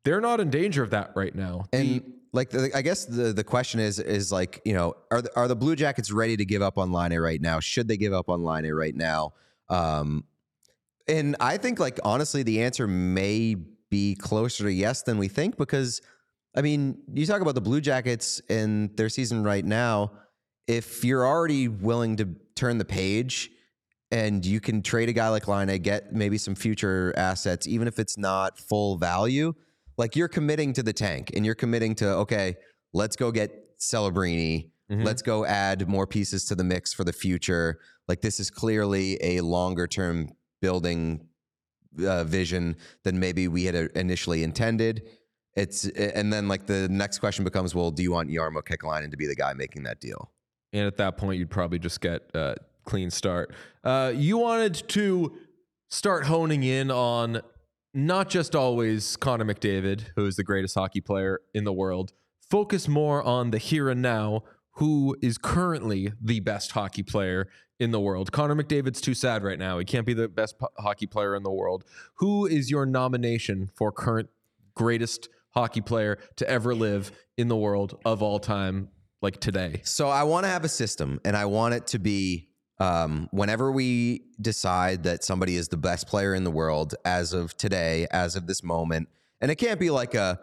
they're not in danger of that right now. And The- like, the, I guess the the question is is like, you know, are the, are the Blue Jackets ready to give up on Laine right now? Should they give up on Laine right now? Um, and I think, like, honestly, the answer may be closer to yes than we think because, I mean, you talk about the Blue Jackets and their season right now. If you're already willing to turn the page and you can trade a guy like Laine, get maybe some future assets, even if it's not full value. Like you're committing to the tank, and you're committing to okay, let's go get Celebrini. Mhm. Let's go add more pieces to the mix for the future. Like this is clearly a longer term building uh, vision than maybe we had uh, initially intended. It's and then like the next question becomes, well, do you want Jarmo Kekalainen to be the guy making that deal? And at that point, you'd probably just get a clean start. Uh, you wanted to start honing in on not just always Connor McDavid, who is the greatest hockey player in the world, focus more on the here and now, who is currently the best hockey player in the world. Connor McDavid's too sad right now. He can't be the best po- hockey player in the world. Who is your nomination for current greatest hockey player to ever live in the world of all time, like today? So I want to have a system, and I want it to be um, whenever we decide that somebody is the best player in the world as of today, as of this moment, and it can't be like a,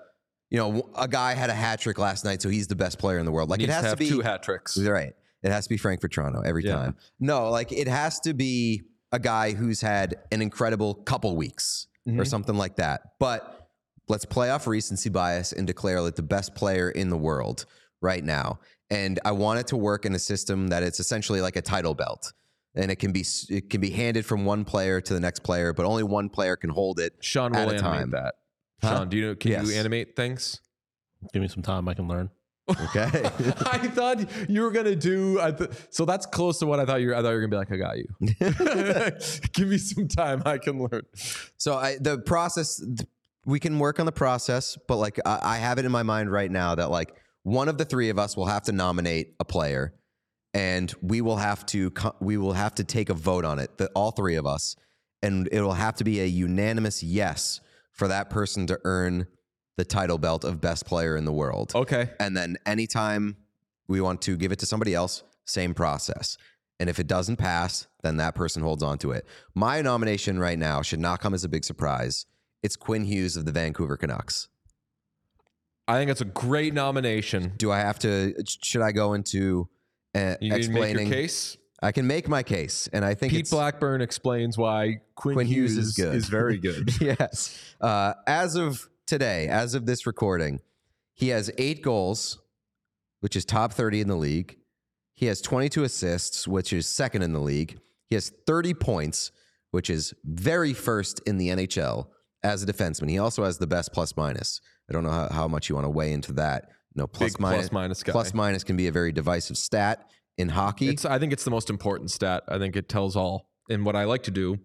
you know, a guy had a hat trick last night, so he's the best player in the world. Like Needs it has to to, be two hat tricks. Right. It has to be Frank Toronto every Yeah. time. No, like it has to be a guy who's had an incredible couple weeks or Mhm. something like that. But let's play off recency bias and declare like the best player in the world right now. And I want it to work in a system that it's essentially like a title belt. And it can be it can be handed from one player to the next player, but only one player can hold it. Sean at will a animate time. that. Huh? Sean, do you know? Can Yes. you animate things? Give me some time, I can learn. Okay. I thought you were gonna do. I th- so that's close to what I thought you. Were, I thought you were gonna be like, I got you. Give me some time. I can learn. So I, the process, th- we can work on the process, but like I, I have it in my mind right now that like one of the three of us will have to nominate a player, and we will have to we will have to take a vote on it. The, all three of us, and it will have to be a unanimous yes for that person to earn the title belt of best player in the world. Okay. And then anytime we want to give it to somebody else, same process. And if it doesn't pass, then that person holds on to it. My nomination right now should not come as a big surprise. It's Quinn Hughes of the Vancouver Canucks. I think it's a great nomination. Do I have to? Should I go into uh, You explaining? case. I can make my case, and I think Pete it's, Blackburn explains why Quinn, Quinn Hughes, Hughes is good. Is very good. yes. Uh, as of today, as of this recording, he has eight goals, which is top 30 in the league. He has 22 assists, which is second in the league. He has 30 points, which is very first in the NHL as a defenseman. He also has the best plus minus. I don't know how, how much you want to weigh into that. No, plus Big minus. plus minus guy. Plus minus can be a very divisive stat in hockey. It's. I think it's the most important stat. I think it tells all. And what I like to do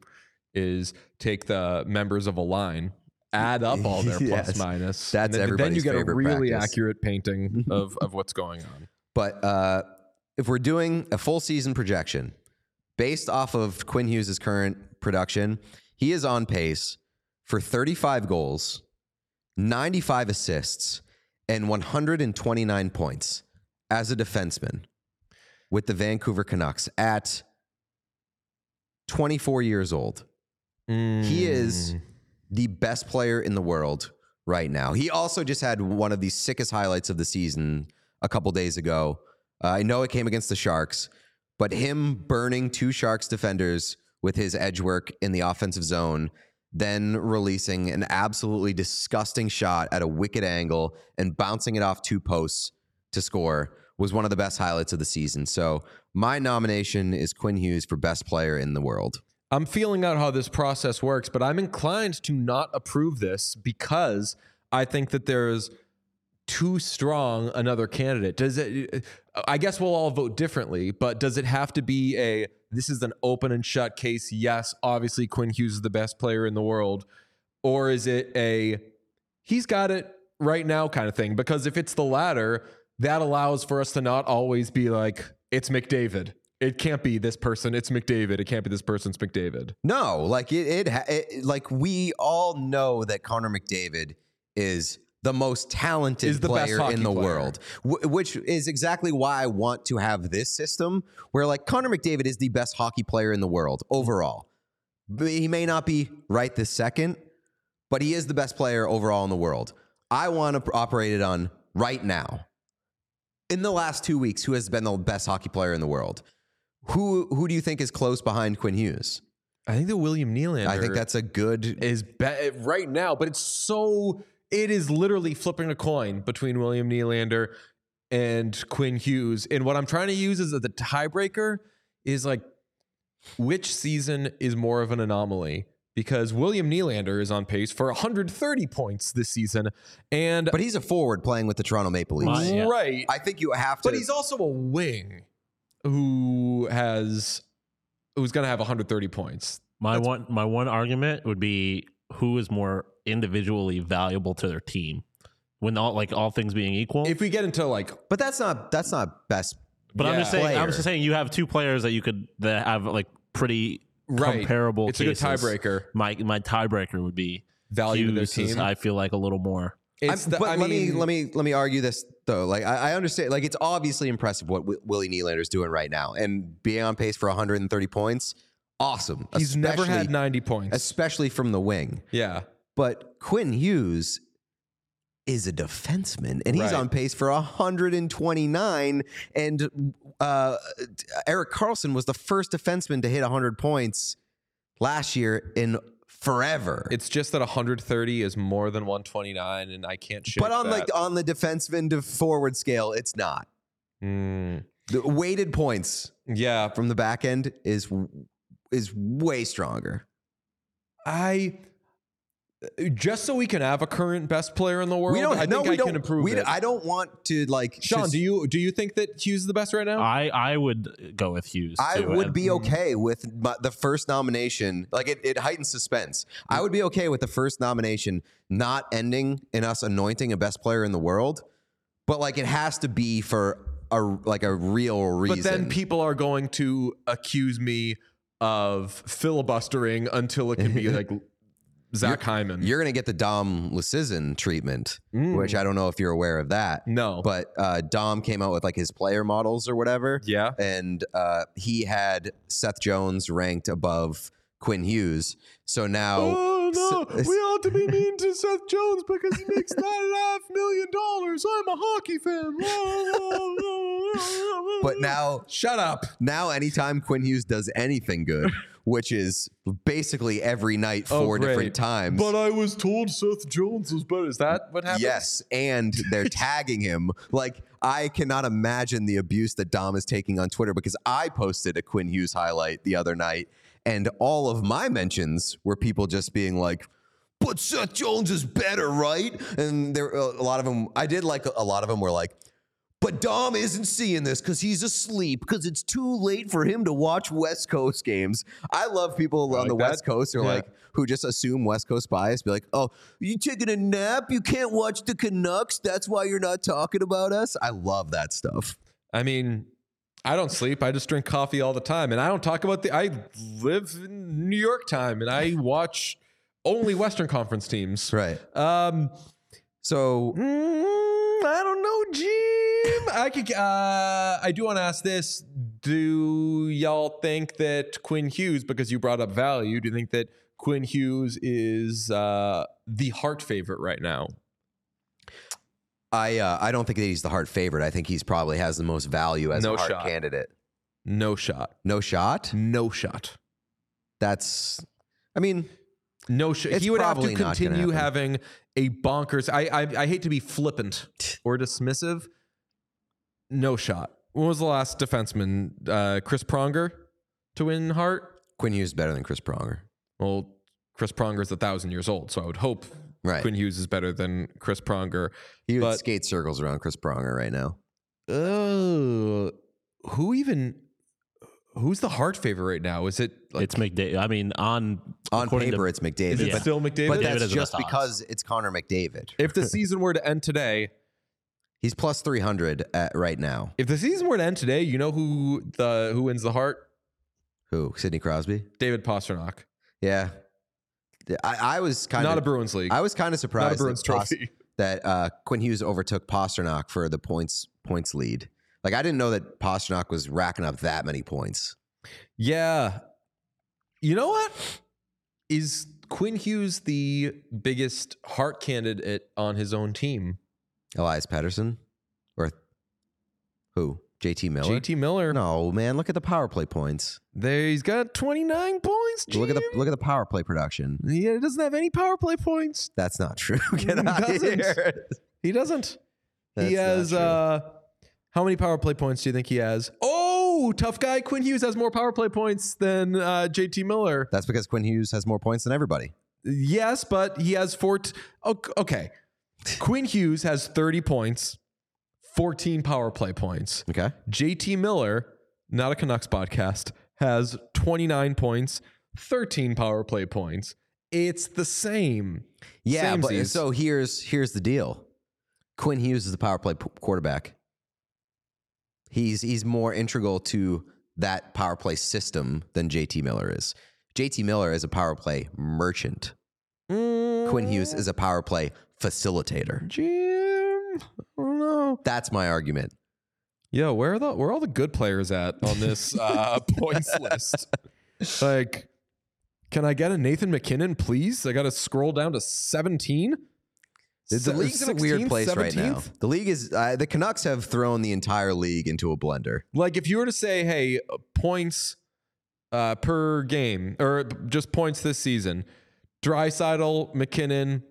is take the members of a line, add up all their Yes. minus. That's and then, then you get a really practice. accurate painting of of what's going on. But uh, if we're doing a full season projection based off of Quinn Hughes' current production, he is on pace for 35 goals, 95 assists, and 129 points as a defenseman with the Vancouver Canucks at 24 years old. He is Mm. the best player in the world right now. He also just had one of the sickest highlights of the season a couple days ago. Uh, I know it came against the Sharks, but him burning two Sharks defenders with his edge work in the offensive zone, then releasing an absolutely disgusting shot at a wicked angle and bouncing it off two posts to score was one of the best highlights of the season. So my nomination is Quinn Hughes for best player in the world. I'm feeling out how this process works, but I'm inclined to not approve this because I think that there's too strong another candidate. Does it I guess we'll all vote differently, but does it have to be a this is an open and shut case? Yes, obviously Quinn Hughes is the best player in the world. Or is it a he's got it right now kind of thing? Because if it's the latter, that allows for us to not always be like, it's McDavid. It can't be this person. It's McDavid. It can't be this person. It's McDavid. No, like it, it, it, like we all know that Connor McDavid is the most talented Is the player in the player. world, wh- which is exactly why I want to have this system where like Connor McDavid is the best hockey player in the world overall. But he may not be right this second, but he is the best player overall in the world. I want to operate it on right now. In the last two weeks, who has been the best hockey player in the world? Who who do you think is close behind Quinn Hughes? I think the William Nylander. I think that's a good. is be- right now, but it's so it is literally flipping a coin between William Nylander and Quinn Hughes. And what I'm trying to use as the tiebreaker is like which season is more of an anomaly? Because William Nylander is on pace for 130 points this season, and But he's a forward playing with the Toronto Maple Leafs. My- yeah. right, I think you have to. but he's also a wing who has who's going to have 130 points. My one my one argument would be who is more individually valuable to their team when all like all things being equal. If we get into like But that's not that's not best. but I'm just yeah. saying I'm just saying you have two players that you could that have like pretty Right. comparable. It's a good tiebreaker. My my tiebreaker would be Value to their team. I feel like a little more. it's the, but I let me let me let me argue this though. Like I, I understand. Like it's obviously impressive what w- Willie Nylander's doing right now, and being on pace for 130 points. Awesome. He's never had 90 points. especially from the wing. yeah. But Quinn Hughes is a defenseman, and he's Right. on pace for 129. And uh, Erik Karlsson was the first defenseman to hit 100 points last year in forever. It's just that 130 is more than 129, and I can't shake but on that. like on the defenseman to forward scale, it's not. Mm, The weighted points yeah, from the back end is is way stronger. I just so we can have a current best player in the world. We don't. I no, think we I don't. can improve we, it. I don't want to like. Sean, just- do you do you think that Hughes is the best right now? I I would go with Hughes. I too. would And- be okay with my, the first nomination. Like it, it heightens suspense. I would be okay with the first nomination not ending in us anointing a best player in the world, but like it has to be for a like a real reason. but then people are going to accuse me of filibustering until it can be like Zach Hyman. you're gonna get the Dom Luszczyszyn treatment, Mm. which I don't know if you're aware of that. no, But uh, Dom came out with like his player models or whatever. yeah, and uh, he had Seth Jones ranked above Quinn Hughes. So now, Oh no, we ought to be mean to Seth Jones because he makes nine and a half million dollars. I'm a hockey fan. but now, shut up. now, anytime Quinn Hughes does anything good, which is basically every night oh, four Oh, different times. But I was told Seth Jones was better. Is that what happened? Yes, and they're tagging him. Like I cannot imagine the abuse that Dom is taking on Twitter because I posted a Quinn Hughes highlight the other night, and all of my mentions were people just being like, "But Seth Jones is better, right?" And there a lot of them. I did like a lot of them were like. But Dom isn't seeing this because he's asleep because it's too late for him to watch West Coast games. I love people on like the that. West Coast who are Yeah. like, who just assume West Coast bias, be like, oh, you taking a nap? You can't watch the Canucks. That's why you're not talking about us. I love that stuff. I mean, I don't sleep. I just drink coffee all the time, and I don't talk about the. I live in New York time, and I watch only Western Conference teams. Right. Um, So mm, I don't know, Jim. I could. Uh, I do want to ask this: Do y'all think that Quinn Hughes, because you brought up value, do you think that Quinn Hughes is uh, the Hart favorite right now? I uh, I don't think that he's the Hart favorite. I think he's probably has the most value as No a Hart shot. candidate. No shot. No shot. No shot. That's. I mean, No shot. He would have to probably not gonna continue having a bonkers. I, I I hate to be flippant or dismissive. No shot. When was the last defenseman? Uh, Chris Pronger to win Hart. Quinn Hughes is better than Chris Pronger. Well, Chris Pronger's a thousand years old, so I would hope Right. Quinn Hughes is better than Chris Pronger. he would but- skate circles around Chris Pronger right now. Uh, who even? Who's the Hart favorite right now? Is it like? it's McDavid. I mean, on On according to- paper, it's McDavid. is it yeah. still McDavid? But McDavid that's just best odds. because it's Connor McDavid. if the season were to end today, He's plus 300 at, right now. if the season were to end today, you know who the who wins the Hart? Who? Sidney Crosby? David Pastrnak. Yeah. I, I was kind of Not a Bruins league. I was kind of surprised that, trophy. that uh, Quinn Hughes overtook Pastrnak for the points points lead. Like I didn't know that Pastrnak was racking up that many points. Yeah. You know what? Is Quinn Hughes the biggest Hart candidate on his own team? Elias Pettersson, or who? JT Miller. JT Miller. No, man, look at the power play points. There, he's got 29 points. Look at the look at the power play production. Yeah, he doesn't have any power play points. That's not true. Get He out doesn't. here. He doesn't. That's he has uh how many power play points do you think he has? Oh, tough guy. Quinn Hughes has more power play points than uh, JT Miller. That's because Quinn Hughes has more points than everybody. Yes, but he has four. T- ok- okay. Quinn Hughes has 30 points, 14 power play points. Okay. JT Miller, not a Canucks podcast, has 29 points, 13 power play points. It's the same. Yeah, but so here's here's the deal. Quinn Hughes is the power play p- quarterback. He's he's more integral to that power play system than JT Miller is. JT Miller is a power play merchant. Quinn Hughes is a power play facilitator. Jim, know. That's my argument. Yo, where are the where are all the good players at on this uh, points list? Like, can I get a Nathan MacKinnon, please? I got to scroll down to seventeen. The, the league's in a weird place right now. The league is uh, the Canucks have thrown the entire league into a blender. Like, if you were to say, hey, uh, points uh, per game or just points this season, Draisaitl, McKinnon,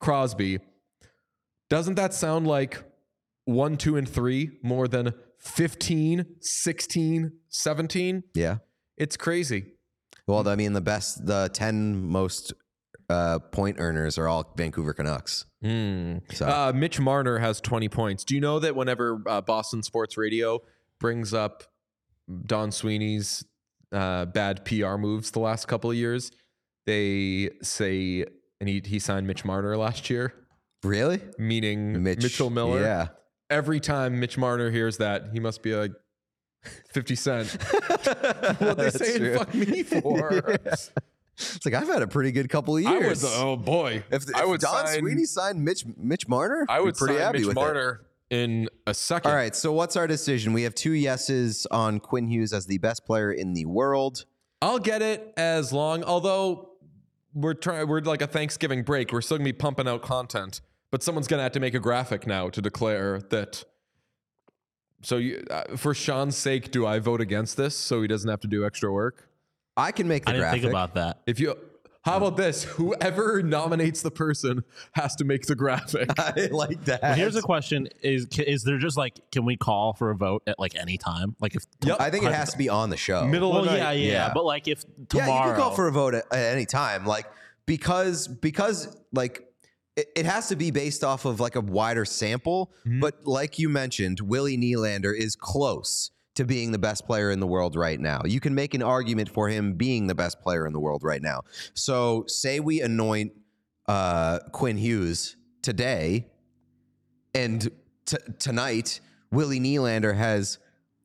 Crosby, doesn't that sound like one, two, and three more than 15, 16, 17? Yeah. It's crazy. Well, I mean, the best, the ten most uh, point earners are all Vancouver Canucks. So Uh, Mitch Marner has 20 points. Do you know that whenever uh, Boston Sports Radio brings up Don Sweeney's uh, bad PR moves the last couple of years, they say, and he, he signed Mitch Marner last year, really, meaning Mitch, Mitchell Miller. Yeah. Every time Mitch Marner hears that, he must be like 50 Cent. what they That's saying true. fuck me for? It's like I've had a pretty good couple of I years. would, oh boy. if, if I would Don sign, Sweeney signed Mitch Mitch Marner, I be pretty happy Mitch with it. In a second. All right, so what's our decision? We have two yeses on Quinn Hughes as the best player in the world. I'll get it as long. Although we're trying, we're like a Thanksgiving break. We're still gonna be pumping out content, but someone's gonna have to make a graphic now to declare that. So, you, uh, for Sean's sake, do I vote against this so he doesn't have to do extra work? I can make the graphic I didn't graphic. think about that. If you, how about this? Whoever nominates the person has to make the graphic. I like that. Well, here's a question: Is is there just like can we call for a vote at like any time? Like if Yep. I think it has to be on the show. Middle well, of the yeah, night. yeah, Yeah. but like if tomorrow, Yeah, you can call for a vote at, at any time. Like because because like it, it has to be based off of like a wider sample. Mm-hmm. But like you mentioned, Willie Nylander is close to being the best player in the world right now. You can make an argument for him being the best player in the world right now. So say we anoint uh, Quinn Hughes today, and t- tonight Willie Nylander has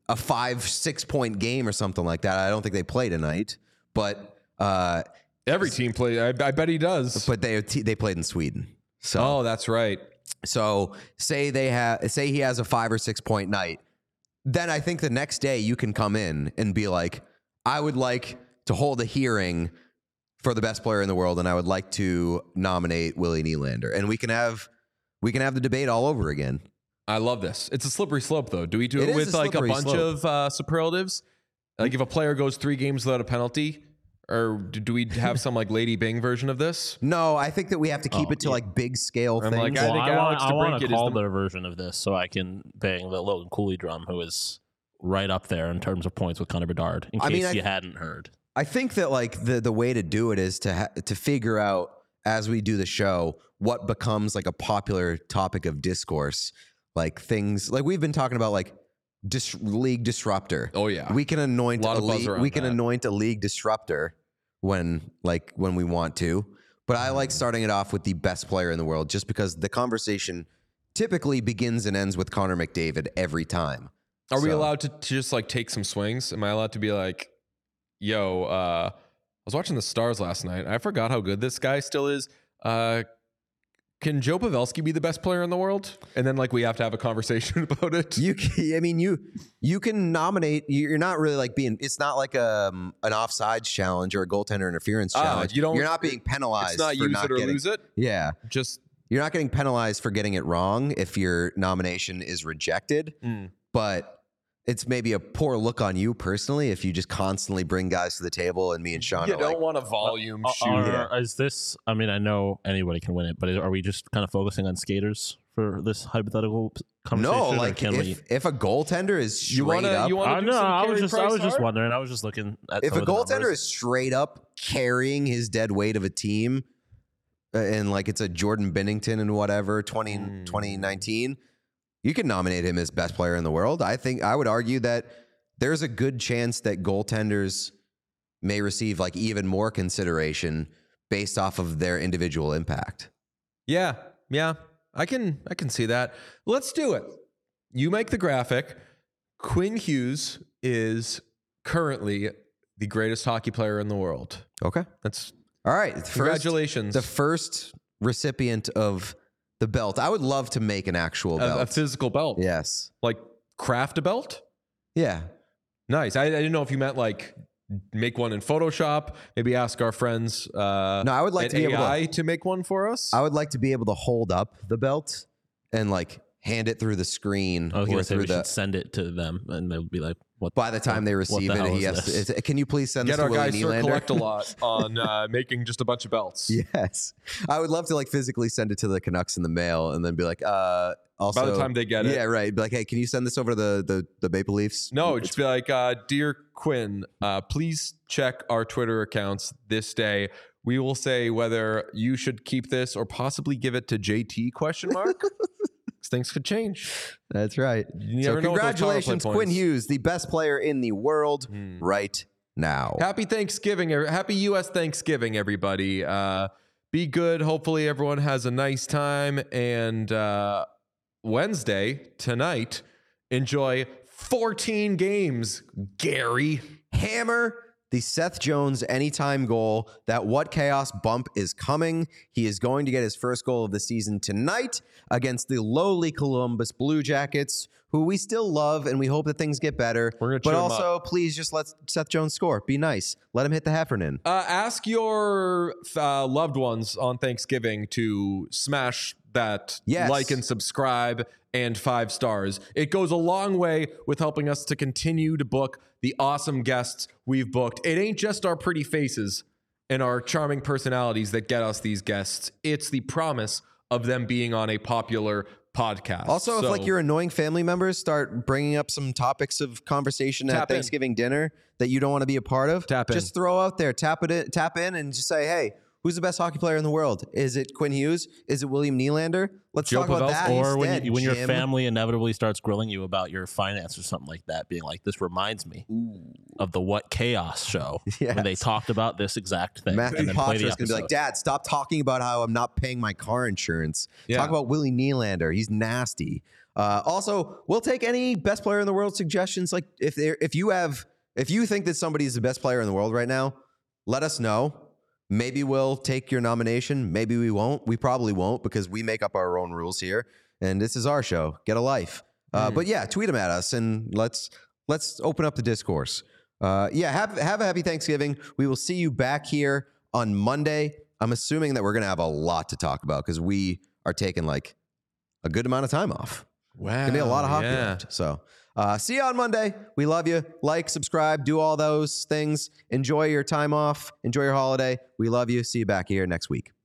a five six point game or something like that. I don't think they play tonight, but uh, Every team play. I, I bet he does. but they they played in Sweden. So oh, that's right. so say they have say he has a five or six point night, then I think the next day you can come in and be like, I would like to hold a hearing for the best player in the world, and I would like to nominate Willie Nylander, and we can have we can have the debate all over again. I love this. It's a slippery slope, though. Do we do It it, with a like a bunch slope. of uh, superlatives? Like if a player goes three games without a penalty, or do do we have some like Lady Byng version of this? No, I think that we have to keep Oh, it to like big scale I'm things. like, I Well, think I, want, Alex I want DeBrincat to call the- their version of this so I can bang the Logan Cooley drum, who is right up there in terms of points with Connor Bedard. In I case mean, I- you hadn't heard. I think that like the the way to do it is to ha- to figure out as we do the show what becomes like a popular topic of discourse, like things like we've been talking about like dis- league disruptor. Oh yeah, We can anoint Lot a, of buzz league, we can that. anoint a league disruptor when like when we want to. But I like starting it off with the best player in the world just because the conversation typically begins and ends with Connor McDavid every time. Are we allowed to, to just like take some swings? Am I allowed to be like, yo, uh, I was watching the stars last night. I forgot how good this guy still is. Uh, can Joe Pavelski be the best player in the world? And then like we have to have a conversation about it. You, can, I mean, you you can nominate. You're not really like being. It's not like um an offsides challenge or a goaltender interference Ah, challenge. you don't- You're not being penalized. it's not for use not it or getting, lose it. Yeah, Just you're not getting penalized for getting it wrong if your nomination is rejected. Mm. But it's maybe a poor look on you personally if you just constantly bring guys to the table and me and Sean You are don't like, want a volume Are- shooter. are- Is this? I mean, I know anybody can win it, but are we just kind of focusing on skaters for this hypothetical conversation? no, like can if, we? if a goaltender is straight You wanna- up, you wanna- I do know. some I was just. I was Price just wondering. I was just looking at. if some a of goaltender numbers. is straight up carrying his dead weight of a team uh, and like it's a Jordan Binnington and whatever 20, Mm. 2019, you can nominate him as best player in the world. I think I would argue that there's a good chance that goaltenders may receive like even more consideration based off of their individual impact. Yeah, yeah, I can I can see that. Let's do it. You make the graphic. Quinn Hughes is currently the greatest hockey player in the world. Okay. That's All right. First, congratulations. the first recipient of the belt. I would love to make an actual a, belt. a physical belt. yes. Like craft a belt. Yeah. Nice. I, I didn't know if you meant like make one in Photoshop. Maybe ask our friends. Uh, No, I would like to be able to- to make one for us. I would like to be able to hold up the belt and like hand it through the screen I was or gonna say through we the. should send it to them, and they'll be like, "What?" By the time they what the receive it, hell he is has to, this? it's- Can you please send Get this our to Willie guys Sir Nylander? collect a lot on uh, making just a bunch of belts. Yes, I would love to like physically send it to the Canucks in the mail and then be like, uh, also By the time they get it. yeah, right. Be like, hey, can you send this over to the the, the Maple Leafs? No, just be like, uh, dear Quinn, uh, please check our Twitter accounts this day. We will say whether you should keep this or possibly give it to JT? Question mark. Things could change. That's right. You so never know with those power play congratulations, Quinn. Hughes, the best player in the world Hmm. right now. Happy Thanksgiving. Happy U.S. Thanksgiving, everybody. Uh, be good. Hopefully, everyone has a nice time. And uh, Wednesday, tonight, enjoy 14 games, Gary. hammer the Seth Jones anytime goal. That what chaos bump is coming. He is going to get his first goal of the season tonight against the lowly Columbus Blue Jackets, who we still love and we hope that things get better. We're gonna but also, please just let Seth Jones score. Be nice. Let him hit the Heffernan. Uh, ask your uh, loved ones on Thanksgiving to smash that Yes. like and subscribe and five stars. It goes a long way with helping us to continue to book the awesome guests we've booked. It ain't just our pretty faces and our charming personalities that get us these guests. It's the promise of them being on a popular podcast. Also, if like your annoying family members start bringing up some topics of conversation at in. Thanksgiving dinner that you don't want to be a part of, Tap in. just throw out there, tap it, in, tap in, and just say, "Hey, who's the best hockey player in the world? Is it Quinn Hughes? Is it William Nylander? Let's Joe talk about that or when, you, when your family inevitably starts grilling you about your finance or something like that, being like, "This reminds me of the What Chaos show when they talked about this exact thing." Matthew and Poitras the is going to be like. Dad, stop talking about how I'm not paying my car insurance. Yeah. Talk about Willie Nylander. He's nasty. Uh, also, we'll take any best player in the world suggestions. Like if if you have if you think that somebody is the best player in the world right now, let us know. Maybe we'll take your nomination. Maybe we won't. We probably won't because we make up our own rules here, and this is our show. Get a life. Uh, But yeah, tweet them at us and let's let's open up the discourse. Uh, yeah, have have a happy Thanksgiving. We will see you back here on Monday. I'm assuming that we're gonna have a lot to talk about because we are taking like a good amount of time off. wow, Gonna be a lot of hockey yeah. left. So uh, see you on Monday. We love you. Like, subscribe, do all those things. Enjoy your time off. Enjoy your holiday. We love you. See you back here next week.